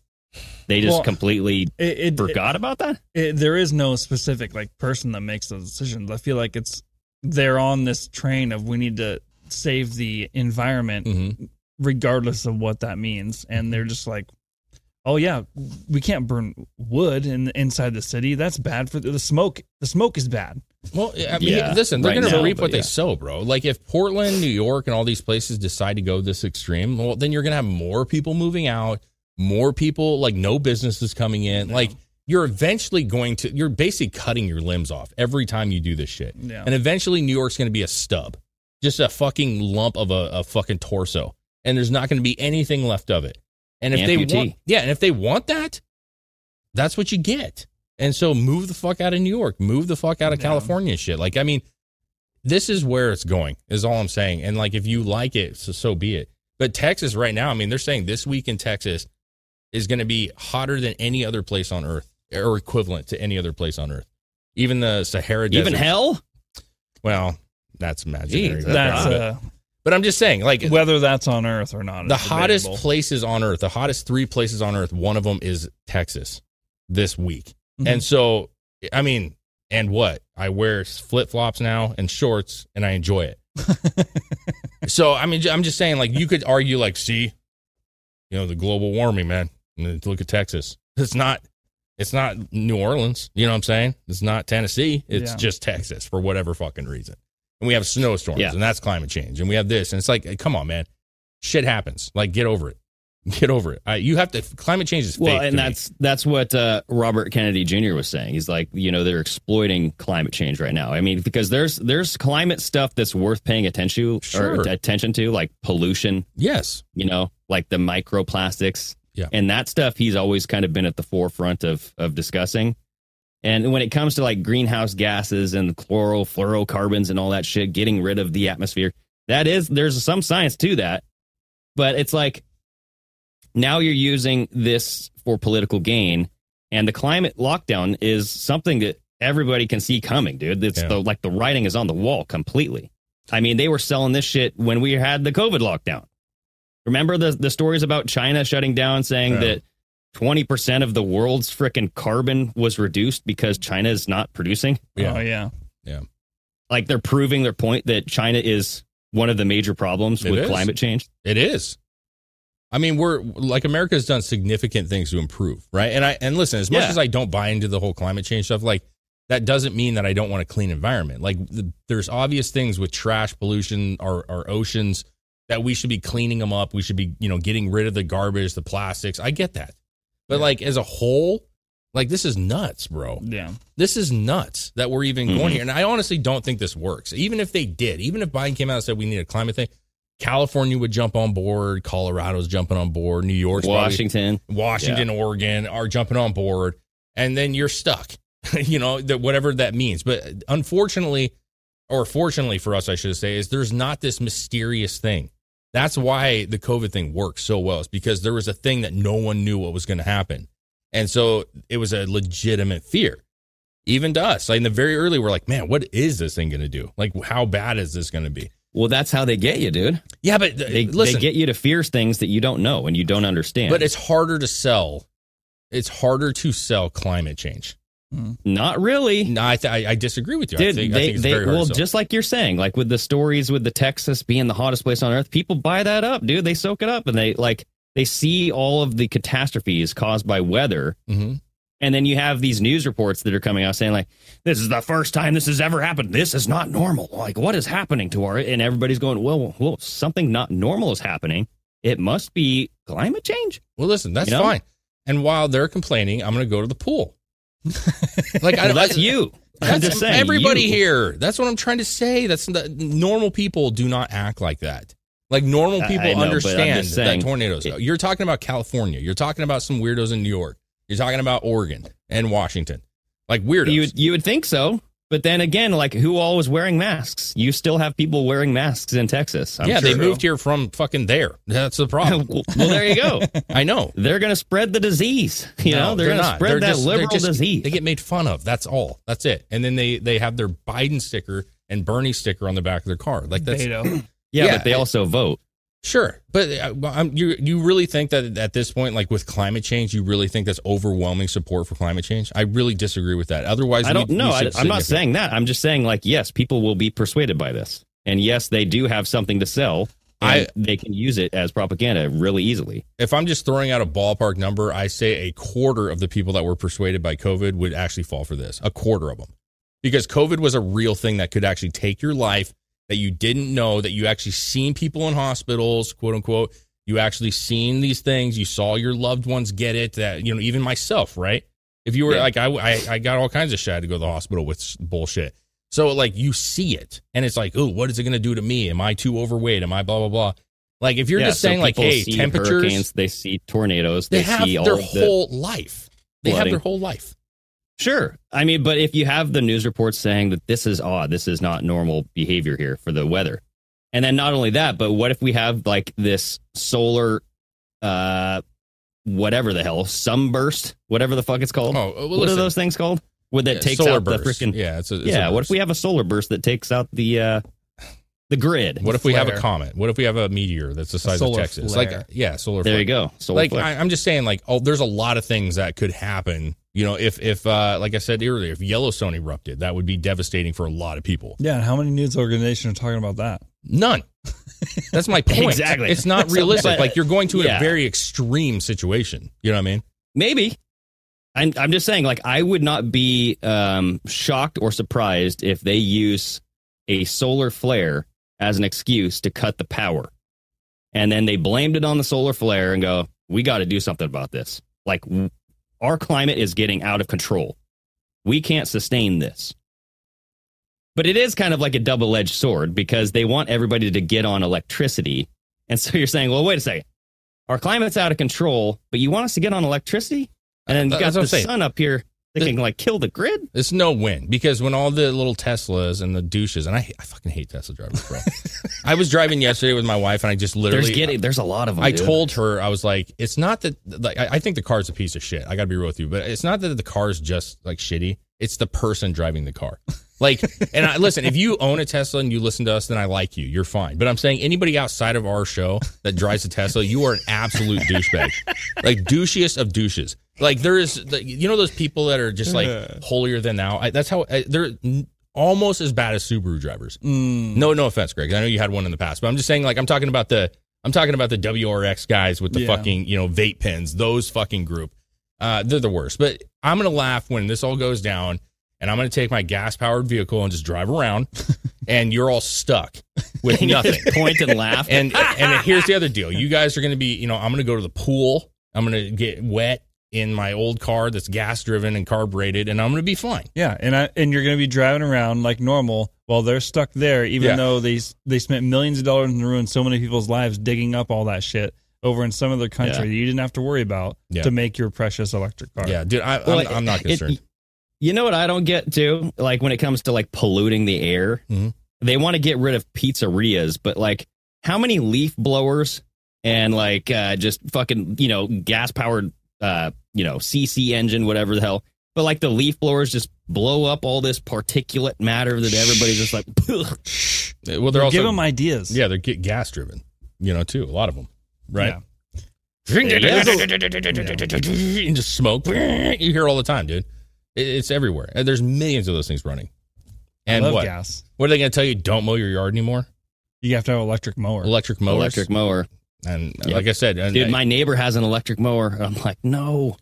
they just Well, completely It, it, forgot about that. it, there is no specific like person that makes those decisions. I feel like it's they're on this train of we need to save the environment Mhm. regardless of what that means, and they're just like, oh yeah, we can't burn wood in inside the city. That's bad for the, the smoke. The smoke is bad. Well, I mean, Yeah, listen, they're right going to reap but what they sow, bro. Like if Portland, New York, and all these places decide to go this extreme, well, then you're going to have more people moving out, more people, like no businesses coming in. Like you're eventually going to, you're basically cutting your limbs off every time you do this shit. Yeah. And eventually New York's going to be a stub, just a fucking lump of a, a fucking torso. And there's not going to be anything left of it. And if they want, yeah, and if they want that, that's what you get. And so move the fuck out of New York, move the fuck out of Yeah. California shit. Like, I mean, this is where it's going, is all I'm saying. And like, if you like it, so, so be it. But Texas right now, I mean, they're saying this week in Texas is going to be hotter than any other place on earth or equivalent to any other place on earth. Even the Sahara Desert. Even hell. Well, that's imaginary. Jeez, That's right. uh, but I'm just saying, like, whether that's on Earth or not. the hottest debatable. places on earth, the hottest three places on earth, one of them is Texas this week. Mhm. And so, I mean, and what? I wear flip flops now and shorts and I enjoy it. so, I mean, I'm just saying, like, you could argue, like, see, you know, the global warming, man. Look at Texas. It's not. It's not New Orleans, you know what I'm saying? It's not Tennessee. It's Yeah. just Texas for whatever fucking reason. And we have snowstorms, Yeah. and that's climate change. And we have this, and it's like, come on, man shit happens. Like, get over it. Get over it. I, you have to. Climate change is fake. Well, and me. that's that's what uh, Robert Kennedy Jr. was saying. He's like, you know, they're exploiting climate change right now. I mean, because there's there's climate stuff that's worth paying attention to Sure. or attention to, like pollution. yes. You know, like the microplastics. Yeah. and that stuff he's always kind of been at the forefront of of discussing. And when it comes to like greenhouse gases and chlorofluorocarbons and all that shit, getting rid of the atmosphere, that is there's some science to that. but it's like now you're using this for political gain, and the climate lockdown is something that everybody can see coming, dude. It's Yeah. the like the writing is on the wall completely. I mean, they were selling this shit when we had the COVID lockdown. Remember the the stories about China shutting down, saying Yeah. that twenty percent of the world's frickin' carbon was reduced because China is not producing. Yeah. Oh yeah. Yeah. Like they're proving their point that China is one of the major problems It with is. climate change. It is. I mean, we're like America's done significant things to improve, right? And I and listen, as much Yeah. as I don't buy into the whole climate change stuff, like that doesn't mean that I don't want a clean environment. Like the, there's obvious things with trash pollution, our our oceans that we should be cleaning them up. We should be, you know, getting rid of the garbage, the plastics. I get that. But like as a whole, like this is nuts, bro. Yeah. This is nuts that we're even Mhm. going here. And I honestly don't think this works. Even if they did, even if Biden came out and said we need a climate thing, California would jump on board, Colorado's jumping on board, New York's probably- Washington. Washington, Oregon are jumping on board, and then you're stuck. you know, that whatever that means. But unfortunately, or fortunately for us, I should say, is there's not this mysterious thing. That's why the COVID thing worked so well, is because there was a thing that no one knew what was going to happen. And so it was a legitimate fear. Even to us, like in the very early, we're like, man, what is this thing going to do? Like, how bad is this going to be? Well, that's how they get you, dude. Yeah, but uh, They, listen, they get you to fear things that you don't know and you don't understand. but it's harder to sell. It's harder to sell climate change. Not really. No, I, th- I, I disagree with you. I Dude, think, I they, think it's they very hard well, just like you're saying, like with the stories with the Texas being the hottest place on earth, people buy that up, dude. They soak it up and they like they see all of the catastrophes caused by weather. Mhm. And then you have these news reports that are coming out saying like, "This is the first time this has ever happened. This is not normal. Like, what is happening to our?" And everybody's going, "Well, well, something not normal is happening. It must be climate change." Well, listen, that's You know? fine. And while they're complaining, I'm going to go to the pool. Like I, Well, that's I- you. I'm just saying, everybody you. here. That's what I'm trying to say. That's the, normal people do not act like that. Like normal people I know, I'm understand just that saying- tornadoes. You're talking about California. You're talking about some weirdos in New York. You're talking about Oregon and Washington. Like weirdos. You would, you would think so, but then again, like who all was wearing masks? You still have people wearing masks in Texas. I'm yeah, sure. they moved here from fucking there. That's the problem. well, there you go. I know. They're going to spread the disease. You know, they're, going to spread They're that just- liberal just- disease. They get made fun of. That's all. That's it. And then they they have their Biden sticker and Bernie sticker on the back of their car. Like that's Beto. yeah, yeah, but they also vote. Sure. But uh, I'm, you you really think that at this point, like with climate change, you really think that's overwhelming support for climate change? I really disagree with that. Otherwise, I don't know. I'm not saying that. I'm just saying, like, yes, people will be persuaded by this, and yes, they do have something to sell. And I- they can use it as propaganda really easily. If I'm just throwing out a ballpark number, I say a quarter of the people that were persuaded by COVID would actually fall for this. A quarter of them. Because COVID was a real thing that could actually take your life that you didn't know, that you actually seen people in hospitals, quote unquote. You actually seen these things. You saw your loved ones get it. That, you know, even myself, right? If you were Yeah. like, I, I, I got all kinds of shit. I had to go to the hospital with bullshit. So, like, you see it and it's like, oh, what is it going to do to me? Am I too overweight? Am I blah, blah, blah? Like, if you're Yeah, just so saying, like, hey, see temperatures they see tornadoes, they, they have see all their of the whole life. They have their whole life. Sure. I mean, but if you have the news reports saying that this is odd, this is not normal behavior here for the weather. And then not only that, but what if we have like this solar uh whatever the hell, sunburst, whatever the fuck it's called? Oh, well, what listen. are those things called? Would that Yeah, takes solar out burst. the freaking Yeah, it's a, it's Yeah, a what if we have a solar burst that takes out the uh the grid? What if we have a comet? What if we have a meteor that's the size of Texas? flare. Like, yeah, solar. there flare. you go. Solar like flare. I, I'm just saying, like, oh, there's a lot of things that could happen. You know, if if uh, like I said earlier, if Yellowstone erupted, that would be devastating for a lot of people. Yeah, and how many news organizations are talking about that? None. That's my point. Exactly. It's not realistic. but- like you're going to yeah. a very extreme situation. You know what I mean? Maybe. I'm, I'm just saying, like, I would not be um, shocked or surprised if they use a solar flare as an excuse to cut the power. And then they blamed it on the solar flare and go, we got to do something about this. Like, w- our climate is getting out of control. We can't sustain this. But it is kind of like a double edged sword because they want everybody to get on electricity. And so you're saying, well, wait a second. Our climate's out of control, but you want us to get on electricity? And then you Uh, got the sun up here. They can like kill the grid. It's no win because when all the little Teslas and the douches, and I, I fucking hate Tesla drivers, bro. I was driving yesterday with my wife, and I just literally, There's getting there's a lot of them. I dude. told her I was like, it's not that like I I think the car's a piece of shit. I got to be real with you, but it's not that the car's just like shitty. It's the person driving the car. Like, and I, listen, if you own a Tesla and you listen to us, then I like you. You're fine. But I'm saying anybody outside of our show that drives a Tesla, you are an absolute douchebag, like douchiest of douches. Like there is, like, you know, those people that are just like holier than thou. I, that's how I, they're almost as bad as Subaru drivers. No, no offense, Greg. I know you had one in the past, but I'm just saying, like, I'm talking about the, I'm talking about the WRX guys with the Yeah. fucking, you know, vape pens. Those fucking group. Uh, they're the worst. But I'm gonna laugh when this all goes down, and I'm gonna take my gas powered vehicle and just drive around, and you're all stuck with nothing. Point and laugh. And and here's the other deal. You guys are going to be, you know, I'm going to go to the pool. I'm going to get wet in my old car that's gas driven and carbureted, and I'm going to be fine. Yeah, and I, and you're going to be driving around like normal while they're stuck there, even Yeah. though they they spent millions of dollars and ruined so many people's lives digging up all that shit over in some other country Yeah. that you didn't have to worry about Yeah. to make your precious electric car. Yeah, dude, I, Well, I'm, I'm not it- concerned. You know what I don't get too? Like when it comes to like polluting the air, Mhm. they want to get rid of pizzerias, but like how many leaf blowers and like uh, just fucking you know gas powered uh, you know CC engine whatever the hell, but like the leaf blowers just blow up all this particulate matter that everybody's just like. "Ugh." well, they're also give them ideas. yeah, they're get gas driven, you know, too. A lot of them, right? Yeah. and just smoke. You hear all the time, dude. It's everywhere. And There's millions of those things running. I And love what? gas. What are they going to tell you? Don't mow your yard anymore. You have to have an electric mower. Electric mower. Electric mower, And uh, Yep. like I said, and dude. My neighbor has an electric mower. I'm like, no,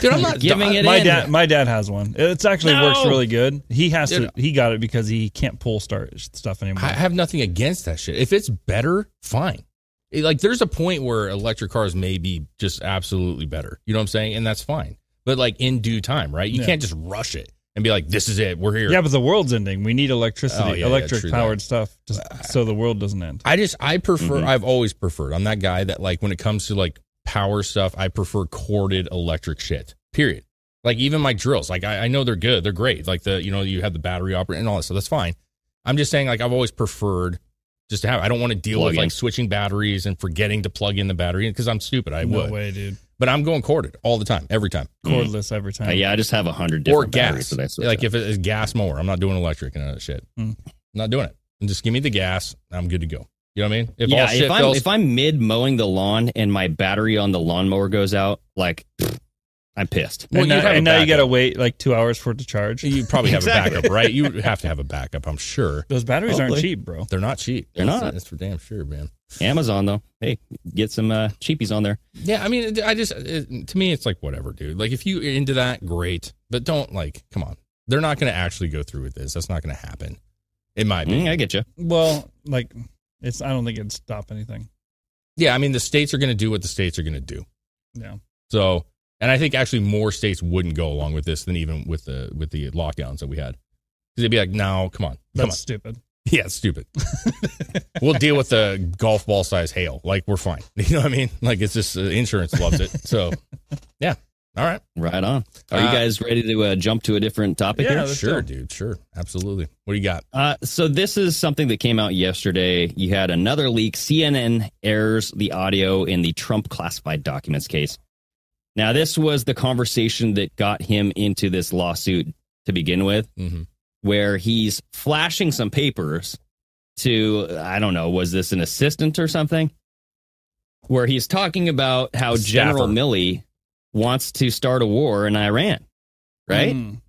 dude, I'm not giving it my in. dad, my dad has one. It's actually No! works really good. He has Dude. to. He got it because he can't pull start stuff anymore. I have nothing against that shit. If it's better, fine. It- like there's a point where electric cars may be just absolutely better. You know what I'm saying? And that's fine. But like in due time, right? You Yeah. can't just rush it and be like, "This is it. We're here." yeah, but the world's ending. We need electricity, Oh, yeah, yeah, electric true powered that. stuff, just so the world doesn't end. I just I prefer. Mhm. I've always preferred. I'm that guy that like when it comes to like power stuff, I prefer corded electric shit. Period. Like even my drills, like I, I know they're good, they're great. Like the you know you have the battery operated and all that so That's fine. I'm just saying like I've always preferred just to have. I don't want to deal Plug with in. like switching batteries and forgetting to plug in the battery because I'm stupid. I no would, way, dude. but I'm going corded all the time, every time, Cordless every time. Uh, yeah, I just have a hundred or different batteries gas. that I Like out. if it is gas mower, I'm not doing electric and that shit. Mm. I'm not doing it. And just give me the gas. I'm good to go. You know what I mean? If yeah, all shit if I'm fails, if I'm mid mowing the lawn and my battery on the lawnmower goes out, like I'm pissed. Well, and you now, and now you got to wait like two hours for it to charge. You probably have Exactly. a backup, right? You have to have a backup, I'm sure. Those batteries aren't cheap, bro. They're not cheap. They're That's- not. That's for damn sure, man. Amazon though, hey, get some uh, cheapies on there. Yeah, I mean, I just it, to me, it's like whatever, dude. Like if you are into that, great, but don't like. Come on, they're not going to actually go through with this. That's not going to happen. It might be. Mm, I get you. Well, like it's. I don't think it'd stop anything. Yeah, I mean, the states are going to do what the states are going to do. Yeah. So, and I think actually more states wouldn't go along with this than even with the with the lockdowns that we had. Because they'd be like, no, come on, come That's on. stupid. Yeah, it's stupid. we'll deal with the golf ball size hail. Like we're fine. You know what I mean? Like it's just uh, insurance loves it. So, yeah. All right. Right on. Are you Uh, guys ready to uh, jump to a different topic Yeah, here? Sure, go. dude. Sure. Absolutely. What do you got? Uh, so this is something that came out yesterday. You had another leak. CNN airs the audio in the Trump classified documents case. Now, this was the conversation that got him into this lawsuit to begin with, Mm-hmm. where he's flashing some papers to, I don't know, was this an assistant or something? Where he's talking about how Staffer. General Milley wants to start a war in Iran, right? Mm.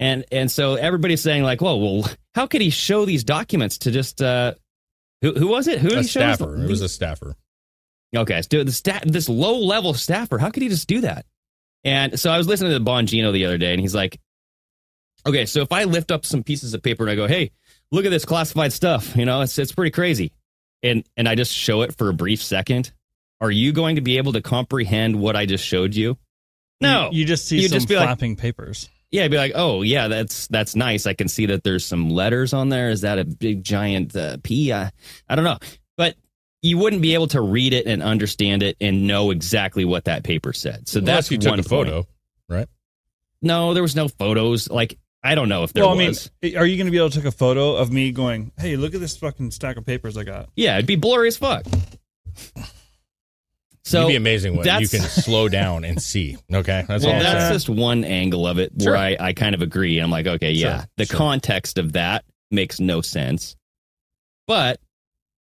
And and so everybody's saying like, "Whoa, well, how could he show these documents to just uh, who who was it? Who did A he show? us staffer. It was a staffer. okay, so the sta- this low level staffer. How could he just do that? And so I was listening to the Bongino the other day, and he's like, "Okay, so if I lift up some pieces of paper and I go, hey, look at this classified stuff. You know, it's it's pretty crazy,' and and I just show it for a brief second, are you going to be able to comprehend what I just showed you? No, You, you just see You'd some just be like- flapping papers. Yeah, I'd be like, oh yeah, that's that's nice. I can see that there's some letters on there. Is that a big giant uh, P? I, I don't know, but you wouldn't be able to read it and understand it and know exactly what that paper said. So Unless that's you took one a photo, point. right? no, there was no photos. Like I don't know if there well, I mean, was. are you going to be able to take a photo of me going, "Hey, look at this fucking stack of papers I got"? yeah, it'd be blurry as fuck. So It'd be amazing what you can slow down and see. Okay, that's well, all. That's saying. just one angle of it Sure. where I, I kind of agree. I'm like, okay, yeah, Sure, the sure. context of that makes no sense. But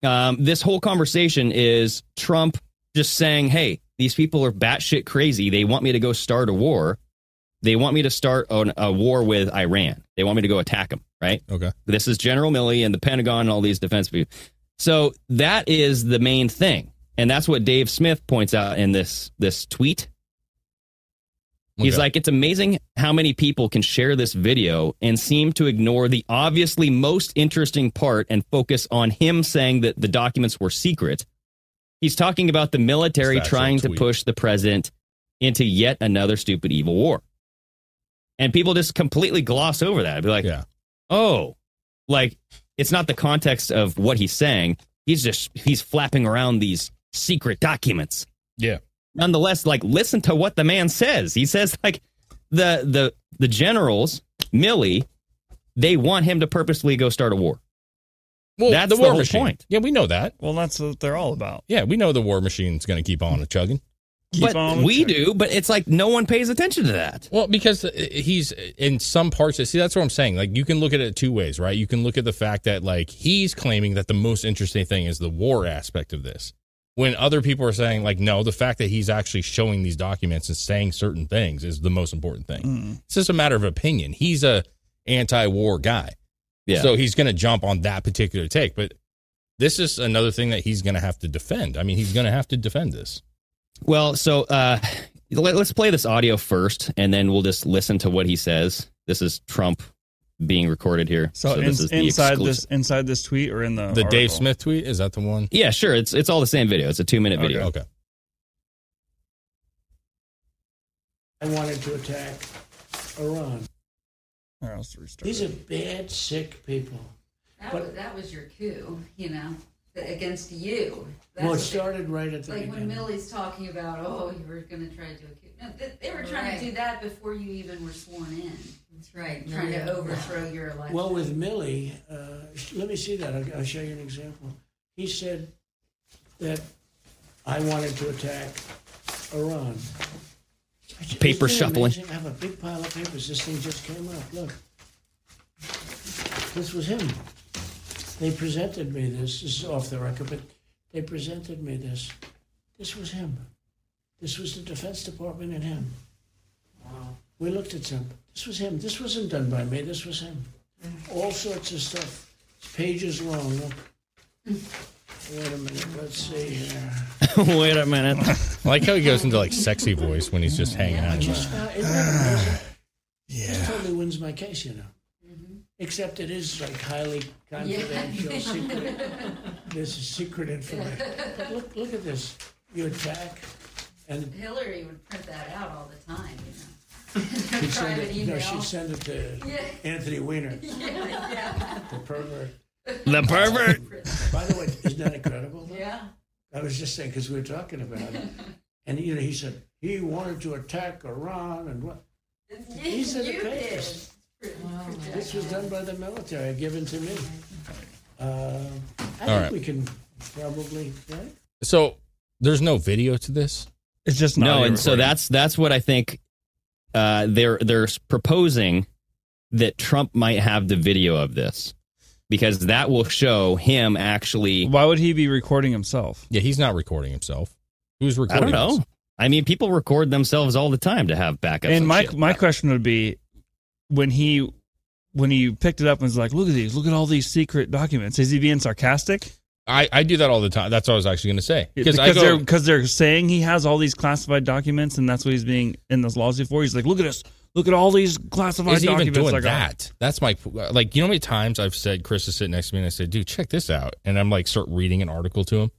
um, this whole conversation is Trump just saying, hey, these people are batshit crazy. They want me to go start a war. They want me to start an, a war with Iran. They want me to go attack them, right? Okay. This is General Milley and the Pentagon and all these defense people. So that is the main thing. And that's what Dave Smith points out in this this tweet. He's Okay. like, it's amazing how many people can share this video and seem to ignore the obviously most interesting part and focus on him saying that the documents were secret. He's talking about the military trying to push the president into yet another stupid evil war. And people just completely gloss over that. Be like, Yeah. oh, like it's not the context of what he's saying. He's just he's flapping around these secret documents. Yeah. Nonetheless, like listen to what the man says. He says like the the the generals, Milley, they want him to purposely go start a war. Well, That's the the war whole machine. point. Yeah, we know that. Well, that's what they're all about. Yeah, we know the war machine's going to keep on chugging. Keep but on we chugging. do, but it's like no one pays attention to that. Well, because uh, he's in some parts. See, that's what I'm saying. Like, you can look at it two ways, right? You can look at the fact that, like, he's claiming that the most interesting thing is the war aspect of this. When other people are saying, like, no, the fact that he's actually showing these documents and saying certain things is the most important thing. It's just a matter of opinion. He's a anti-war guy, Yeah. so he's going to jump on that particular take. But this is another thing that he's going to have to defend. I mean, he's going to have to defend this. Well, so uh, let, us play this audio first, and then we'll just listen to what he says. This is Trump being recorded here. So, this in- is the inside exclusive. this inside this tweet or in the The Dave? Smith tweet is that the one? Yeah, sure. It's it's all the same video. It's a two minute Okay. video. Okay. I wanted to attack Iran. Or else restart These are bad, sick people. That But- was, that was your coup, you know, against you. That's Well, it what they- started right at the like when. Milley's talking about, oh, you were going to try to do a coup. No, they, they were trying to do that before you even were sworn in. That's right. Trying to overthrow your election. Well, with Milley, uh, let me see that. I'll, I'll show you an example. He said that I wanted to attack Iran. Paper shuffling. amazing? I have a big pile of papers. This thing just came up. Look. This was him. They presented me this. This is off the record, but they presented me this. This was him. This was the Defense Department and him. Wow. We looked at him. This was him. This wasn't done by me. This was him. Mm. All sorts of stuff. It's pages long. Look. Wait a minute. Let's see here. Wait a minute. I like how he goes into like sexy voice when he's just hanging I out. just found, isn't that amazing? This totally wins my case, you know. Mm-hmm. Except it is like highly confidential, secret. This is secret information. But look, look at this. You attack, and Hillary would print that out all the time, you know. She'd send Private it. No, email. she'd send it to Yeah. Anthony Weiner, yeah, yeah. the pervert. The pervert. By the way, isn't that incredible? Yeah. I was just saying because we were talking about it, and you know, he said he wanted to attack Iran and what. These are the You papers. did. This was done by the military, given to me. Uh, I All think right. we can probably, right? So there's no video to this. It's just No, audio and so recording. that's that's what I think. Uh, they're they're proposing that Trump might have the video of this because that will show him actually. Why would he be recording himself? Yeah, he's not recording himself. Who's recording? I recording? don't know. this? I mean, people record themselves all the time to have backups. and and my shit. my question would be when he when he picked it up and was like, "Look at these! Look at all these secret documents." Is he being sarcastic? I, I do that all the time. That's what I was actually going to say Because go- they're because they're saying he has all these classified documents, and that's what he's being in this lawsuit for. He's like, "Look at us! Look at all these classified is he even doing got." that? That's my like. You know how many times I've said Chris is sitting next to me and I said, "Dude, check this out," and I'm like, start reading an article to him.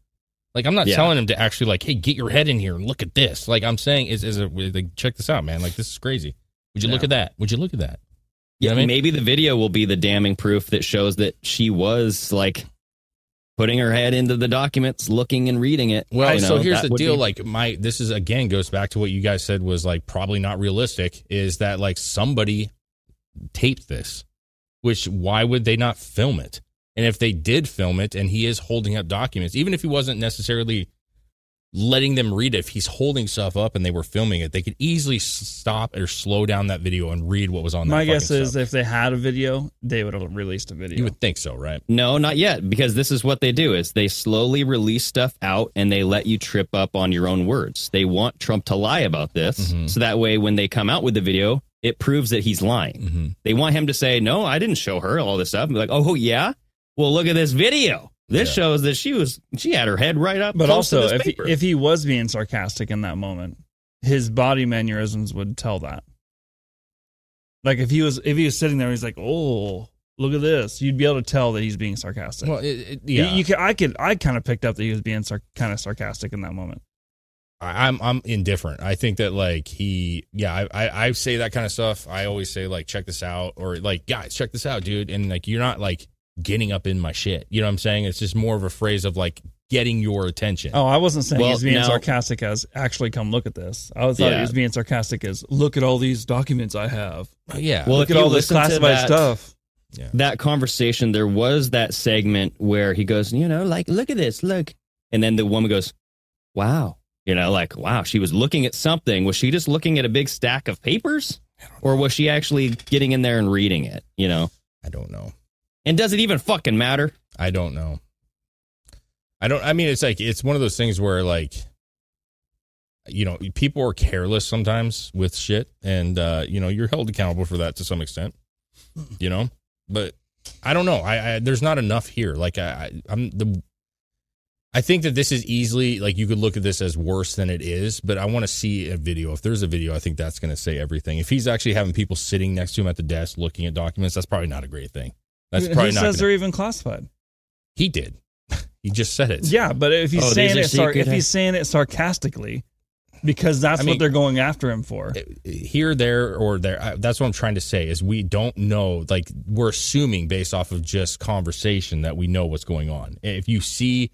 Like I'm not Yeah. telling him to actually like, "Hey, get your head in here and look at this." Like I'm saying, is is a like, check this out, man. Like this is crazy. Would you look at that? Would you look at that? You Yeah, know I mean? maybe the video will be the damning proof that shows that she was like putting her head into the documents, looking and reading it. Well, you know, so here's the deal. be- Like my, this is again goes back to what you guys said was like probably not realistic. Is that like somebody taped this? Which why would they not film it? And if they did film it, and he is holding up documents, even if he wasn't necessarily letting them read it, if he's holding stuff up and they were filming it, they could easily stop or slow down that video and read what was on. My that guess is stuff. if they had a video, they would have released a video. you would think so, right? No, not yet, because this is what they do is they slowly release stuff out and they let you trip up on your own words. They want Trump to lie about this Mhm. so that way when they come out with the video, it proves that he's lying. Mm-hmm. They want him to say, "No, I didn't show her all this stuff." And be like, "Oh, yeah? Well, look at this video. This Yeah. shows that she was she had her head right up But close to also, this if he, if he was being sarcastic in that moment, his body mannerisms would tell that. Like if he was if he was sitting there, he's like, "Oh, look at this," you'd be able to tell that he's being sarcastic. Well, it, it, You- yeah. you, could, I could, I kind of picked up that he was being sar- kind of sarcastic in that moment. I- I'm I'm indifferent. I think that like he, yeah, I, I I say that kind of stuff. I always say like, check this out, or like, guys, check this out, dude. And like, you're not like getting up in my shit. You know what I'm saying? It's just more of a phrase of like getting your attention. Oh, I wasn't saying Well, he's being now- sarcastic as actually come look at this. I was thought Yeah. he was being sarcastic as look at all these documents I have. yeah. Well, look at all this classified that- stuff. Yeah. That conversation, there was that segment where he goes, you know, like, look at this, look. And then the woman goes, wow. You know, like, wow, she was looking at something. Was she just looking at a big stack of papers? Or was she actually getting in there and reading it? You know? I don't know. And does it even fucking matter? I don't know. I don't. I mean, it's like it's one of those things where like, you know, people are careless sometimes with shit, and uh, you know, you're held accountable for that to some extent. You know, but I don't know. I, I there's not enough here. Like I, I I'm the. I think that this is easily like you could look at this as worse than it is, but I want to see a video. If there's a video, I think that's going to say everything. If he's actually having people sitting next to him at the desk looking at documents, that's probably not a great thing. That's Who probably not. says gonna- they're even classified? he did. he just said it. Yeah, but if he's Oh, these saying are it, sar- secret- if he's saying it sarcastically, because that's I mean- what they're going after him for. Eh, here, there, or there. I- That's what I'm trying to say. Is we don't know. Like we're assuming based off of just conversation that we know what's going on. If you see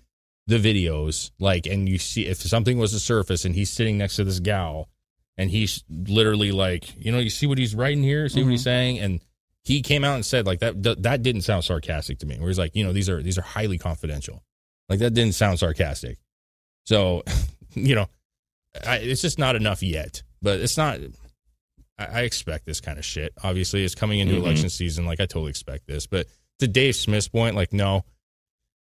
the videos, like, and you see if something was to surface and he's sitting next to this gal, and he's literally like, you know, you see what he's writing here, see what he's mm-hmm. saying, and he came out and said like that. th- That didn't sound sarcastic to me. Where he's like, you know, these are these are highly confidential. Like that didn't sound sarcastic. So, you know, I, it's just not enough yet. But it's not. I, I expect this kind of shit. Obviously, it's coming into Mhm. election season. Like I totally expect this. But to Dave Smith's point, like no,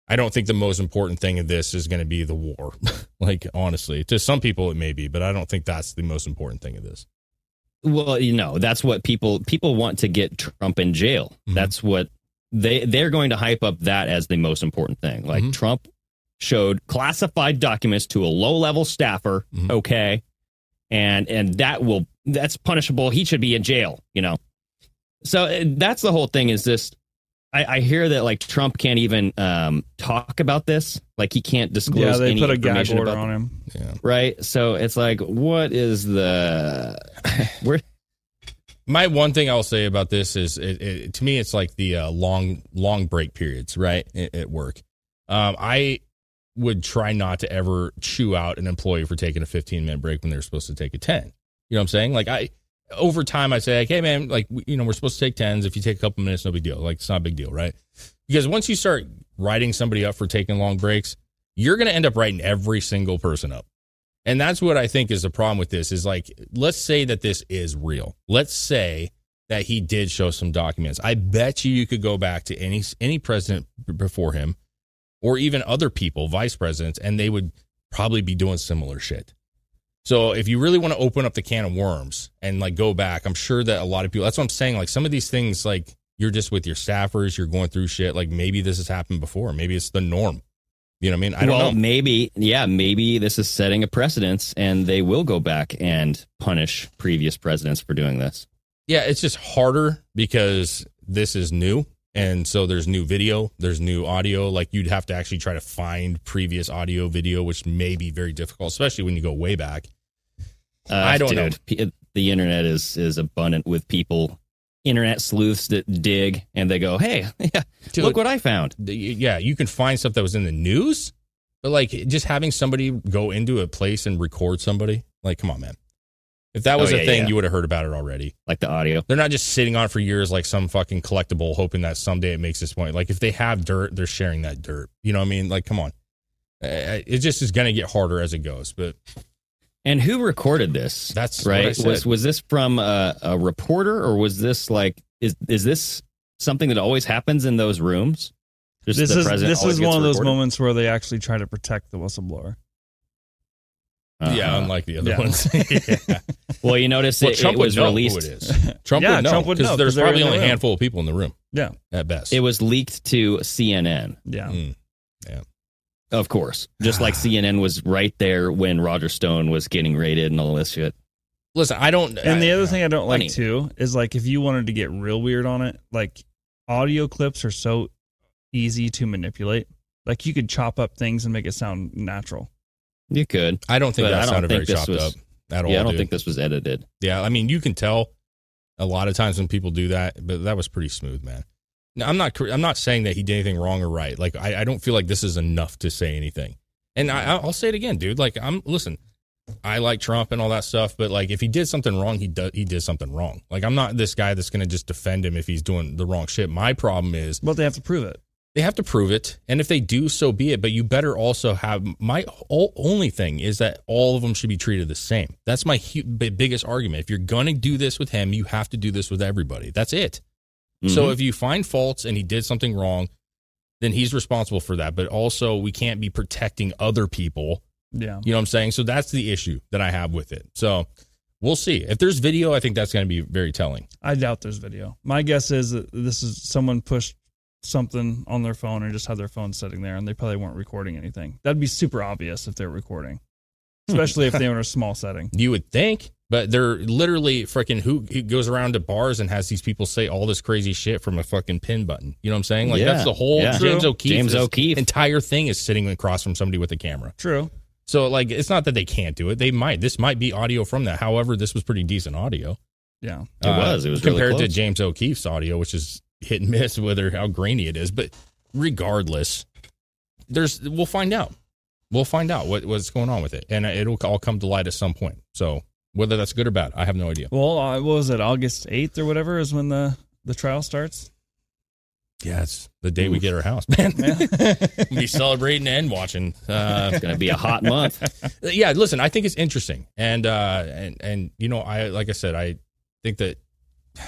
I don't think the most important thing of this is going to be the war. like honestly, to some people it may be, but I don't think that's the most important thing of this. Well, you know, that's what people people want to get Trump in jail. Mhm. That's what they they're going to hype up that as the most important thing. Like Mhm. Trump showed classified documents to a low level staffer, Mhm. okay, and and that will that's punishable. He should be in jail. You know, so uh, that's the whole thing. Is this? I, I hear that like Trump can't even um, talk about this. Like he can't disclose. Yeah, they any put a gag order about on him. Yeah. right? So it's like, what is the where? My one thing I'll say about this is, it, it, to me, it's like the uh, long, long break periods, right, at, at work. Um, I would try not to ever chew out an employee for taking a 15 minute break when they're supposed to take a 10. You know what I'm saying? Like I, over time, I say like, hey man, like you know, we're supposed to take tens. If you take a couple minutes, no big deal. Like it's not a big deal, right? Because once you start writing somebody up for taking long breaks, you're going to end up writing every single person up. And that's what I think is the problem with this is like, let's say that this is real. Let's say that he did show some documents. I bet you you could go back to any any president before him or even other people, vice presidents, and they would probably be doing similar shit. So if you really want to open up the can of worms and like go back, I'm sure that a lot of people that's what I'm saying. Like some of these things, like you're just with your staffers, you're going through shit. Like maybe this has happened before. Maybe it's the norm. You know what I mean? I don't well, know. maybe, yeah, maybe this is setting a precedence, and they will go back and punish previous presidents for doing this. Yeah, it's just harder because this is new. And so there's new video, there's new audio. Like you'd have to actually try to find previous audio, video, which may be very difficult, especially when you go way back. Uh, I don't know. dude, p- The internet is is abundant with people internet sleuths that dig and they go, "Hey, yeah, Dude. look what I found." The- yeah, you can find stuff that was in the news, but like just having somebody go into a place and record somebody, like, come on, man. If that oh, was Oh, a yeah, thing, yeah. you would have heard about it already. Like the audio. They're not just sitting on it for years like some fucking collectible, hoping that someday it makes this point. Like if they have dirt, they're sharing that dirt. You know what I mean? Like, come on. It just is going to get harder as it goes. But And who recorded this? That's what I right. said. Was was this from a, a reporter or was this like is is this something that always happens in those rooms? Just this the is this always is one of those recorded? moments where they actually try to protect the whistleblower. Yeah, Uh-huh. unlike the other Yeah. ones. yeah. Well, you notice Well, it, Trump it was would know released. who it is. Trump Yeah, would know Trump would because know, there's 'cause they're probably only a handful of people in the room Yeah, at best. It was leaked to CNN, yeah. Mm. Yeah. of course. Just like CNN was right there when Roger Stone was getting raided and all this shit. Listen, I don't. And the I- other thing I don't like Funny. too is like if you wanted to get real weird on it, like audio clips are so easy to manipulate. Like you could chop up things and make it sound natural. You could. I don't think But that I don't sounded think very this chopped was- up at all. yeah, I don't dude. think this was edited. Yeah, I mean, you can tell a lot of times when people do that, but that was pretty smooth, man. Now, I'm not. I'm not saying that he did anything wrong or right. Like, I, I don't feel like this is enough to say anything. And I, I'll say it again, dude. Like, I'm listen. I like Trump and all that stuff, but like, if he did something wrong, he does. He did something wrong. Like, I'm not this guy that's going to just defend him if he's doing the wrong shit. My problem is But they have to prove it. They have to prove it, and if they do, so be it. But you better also have my o- only thing is that all of them should be treated the same. That's my hu- biggest argument. If you're gonna do this with him, you have to do this with everybody. That's it. So Mhm. if you find faults and he did something wrong, then he's responsible for that. But also, we can't be protecting other people. Yeah. You know what I'm saying? So that's the issue that I have with it. So we'll see. If there's video, I think that's going to be very telling. I doubt there's video. My guess is that this is someone pushed something on their phone or just had their phone sitting there and they probably weren't recording anything. That'd be super obvious if they're recording. Hmm. Especially if they were in a small setting. You would think, but they're literally freaking who, who goes around to bars and has these people say all this crazy shit from a fucking pin button. You know what I'm saying? Like Yeah. that's the whole Yeah. James True. O'Keefe. James O'Keefe. entire thing is sitting across from somebody with a camera. True. So like it's not that they can't do it. They might. This might be audio from that. However, this was pretty decent audio. Yeah. It was. It was really compared to. James O'Keefe's audio, which is hit and miss whether how grainy it is. But regardless, there's we'll find out. We'll find out what, what's going on with it, and it'll all come to light at some point. So whether that's good or bad, I have no idea. Well, uh, what was it? August 8th or whatever is when the, the trial starts? Yeah, it's the day we get our house, man. we'll be celebrating and watching. Uh, It's gonna be a hot month. yeah, listen, I think it's interesting, and uh, and and you know, I like I said, I think that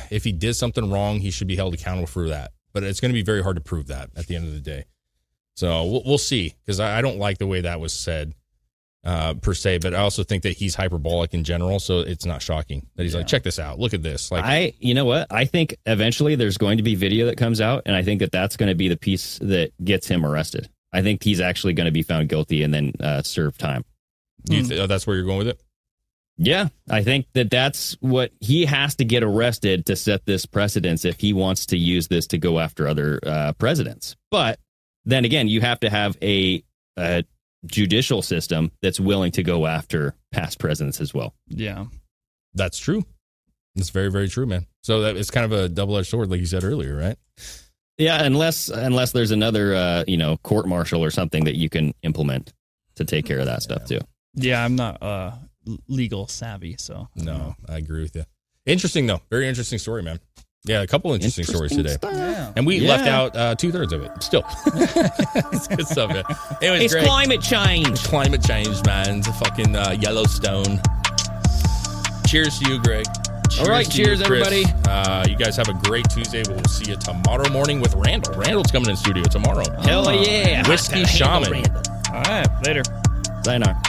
if he did something wrong, he should be held accountable for that. But it's going to be very hard to prove that at the end of the day. So we'll, we'll see, because I, I don't like the way that was said uh, per se. But I also think that he's hyperbolic in general, so it's not shocking that he's like, check this out, look at this, like. I, you know what? I think eventually there's going to be video that comes out, and I think that that's going to be the piece that gets him arrested. I think he's actually going to be found guilty and then uh, serve time. you th- oh, that's where you're going with it. Yeah, I think that that's what he has to get arrested to set this precedence if he wants to use this to go after other uh, presidents. But then again, you have to have a, a judicial system that's willing to go after past presidents as well. Yeah. That's true. It's very, very true, man. So that it's kind of a double edged sword, like you said earlier, right? Yeah, unless unless there's another uh, you know court martial or something that you can implement to take care of that stuff too. Yeah, I'm not uh, l- legal savvy, so. No, I agree with you. Interesting though. Very interesting story, man. Yeah, a couple interesting, stories today. Yeah. And we Yeah. left out uh, two thirds of it. Still. it's good stuff, man. Anyways, It's great. climate change. climate change, man. It's a fucking uh, Yellowstone. Cheers to you, Greg. All right, to you, cheers, everybody. Uh, you guys have a great Tuesday. We'll see you tomorrow morning with Randall. Randall's coming in studio tomorrow. Hell yeah! Whiskey Shaman. All right. Later. Sayonara.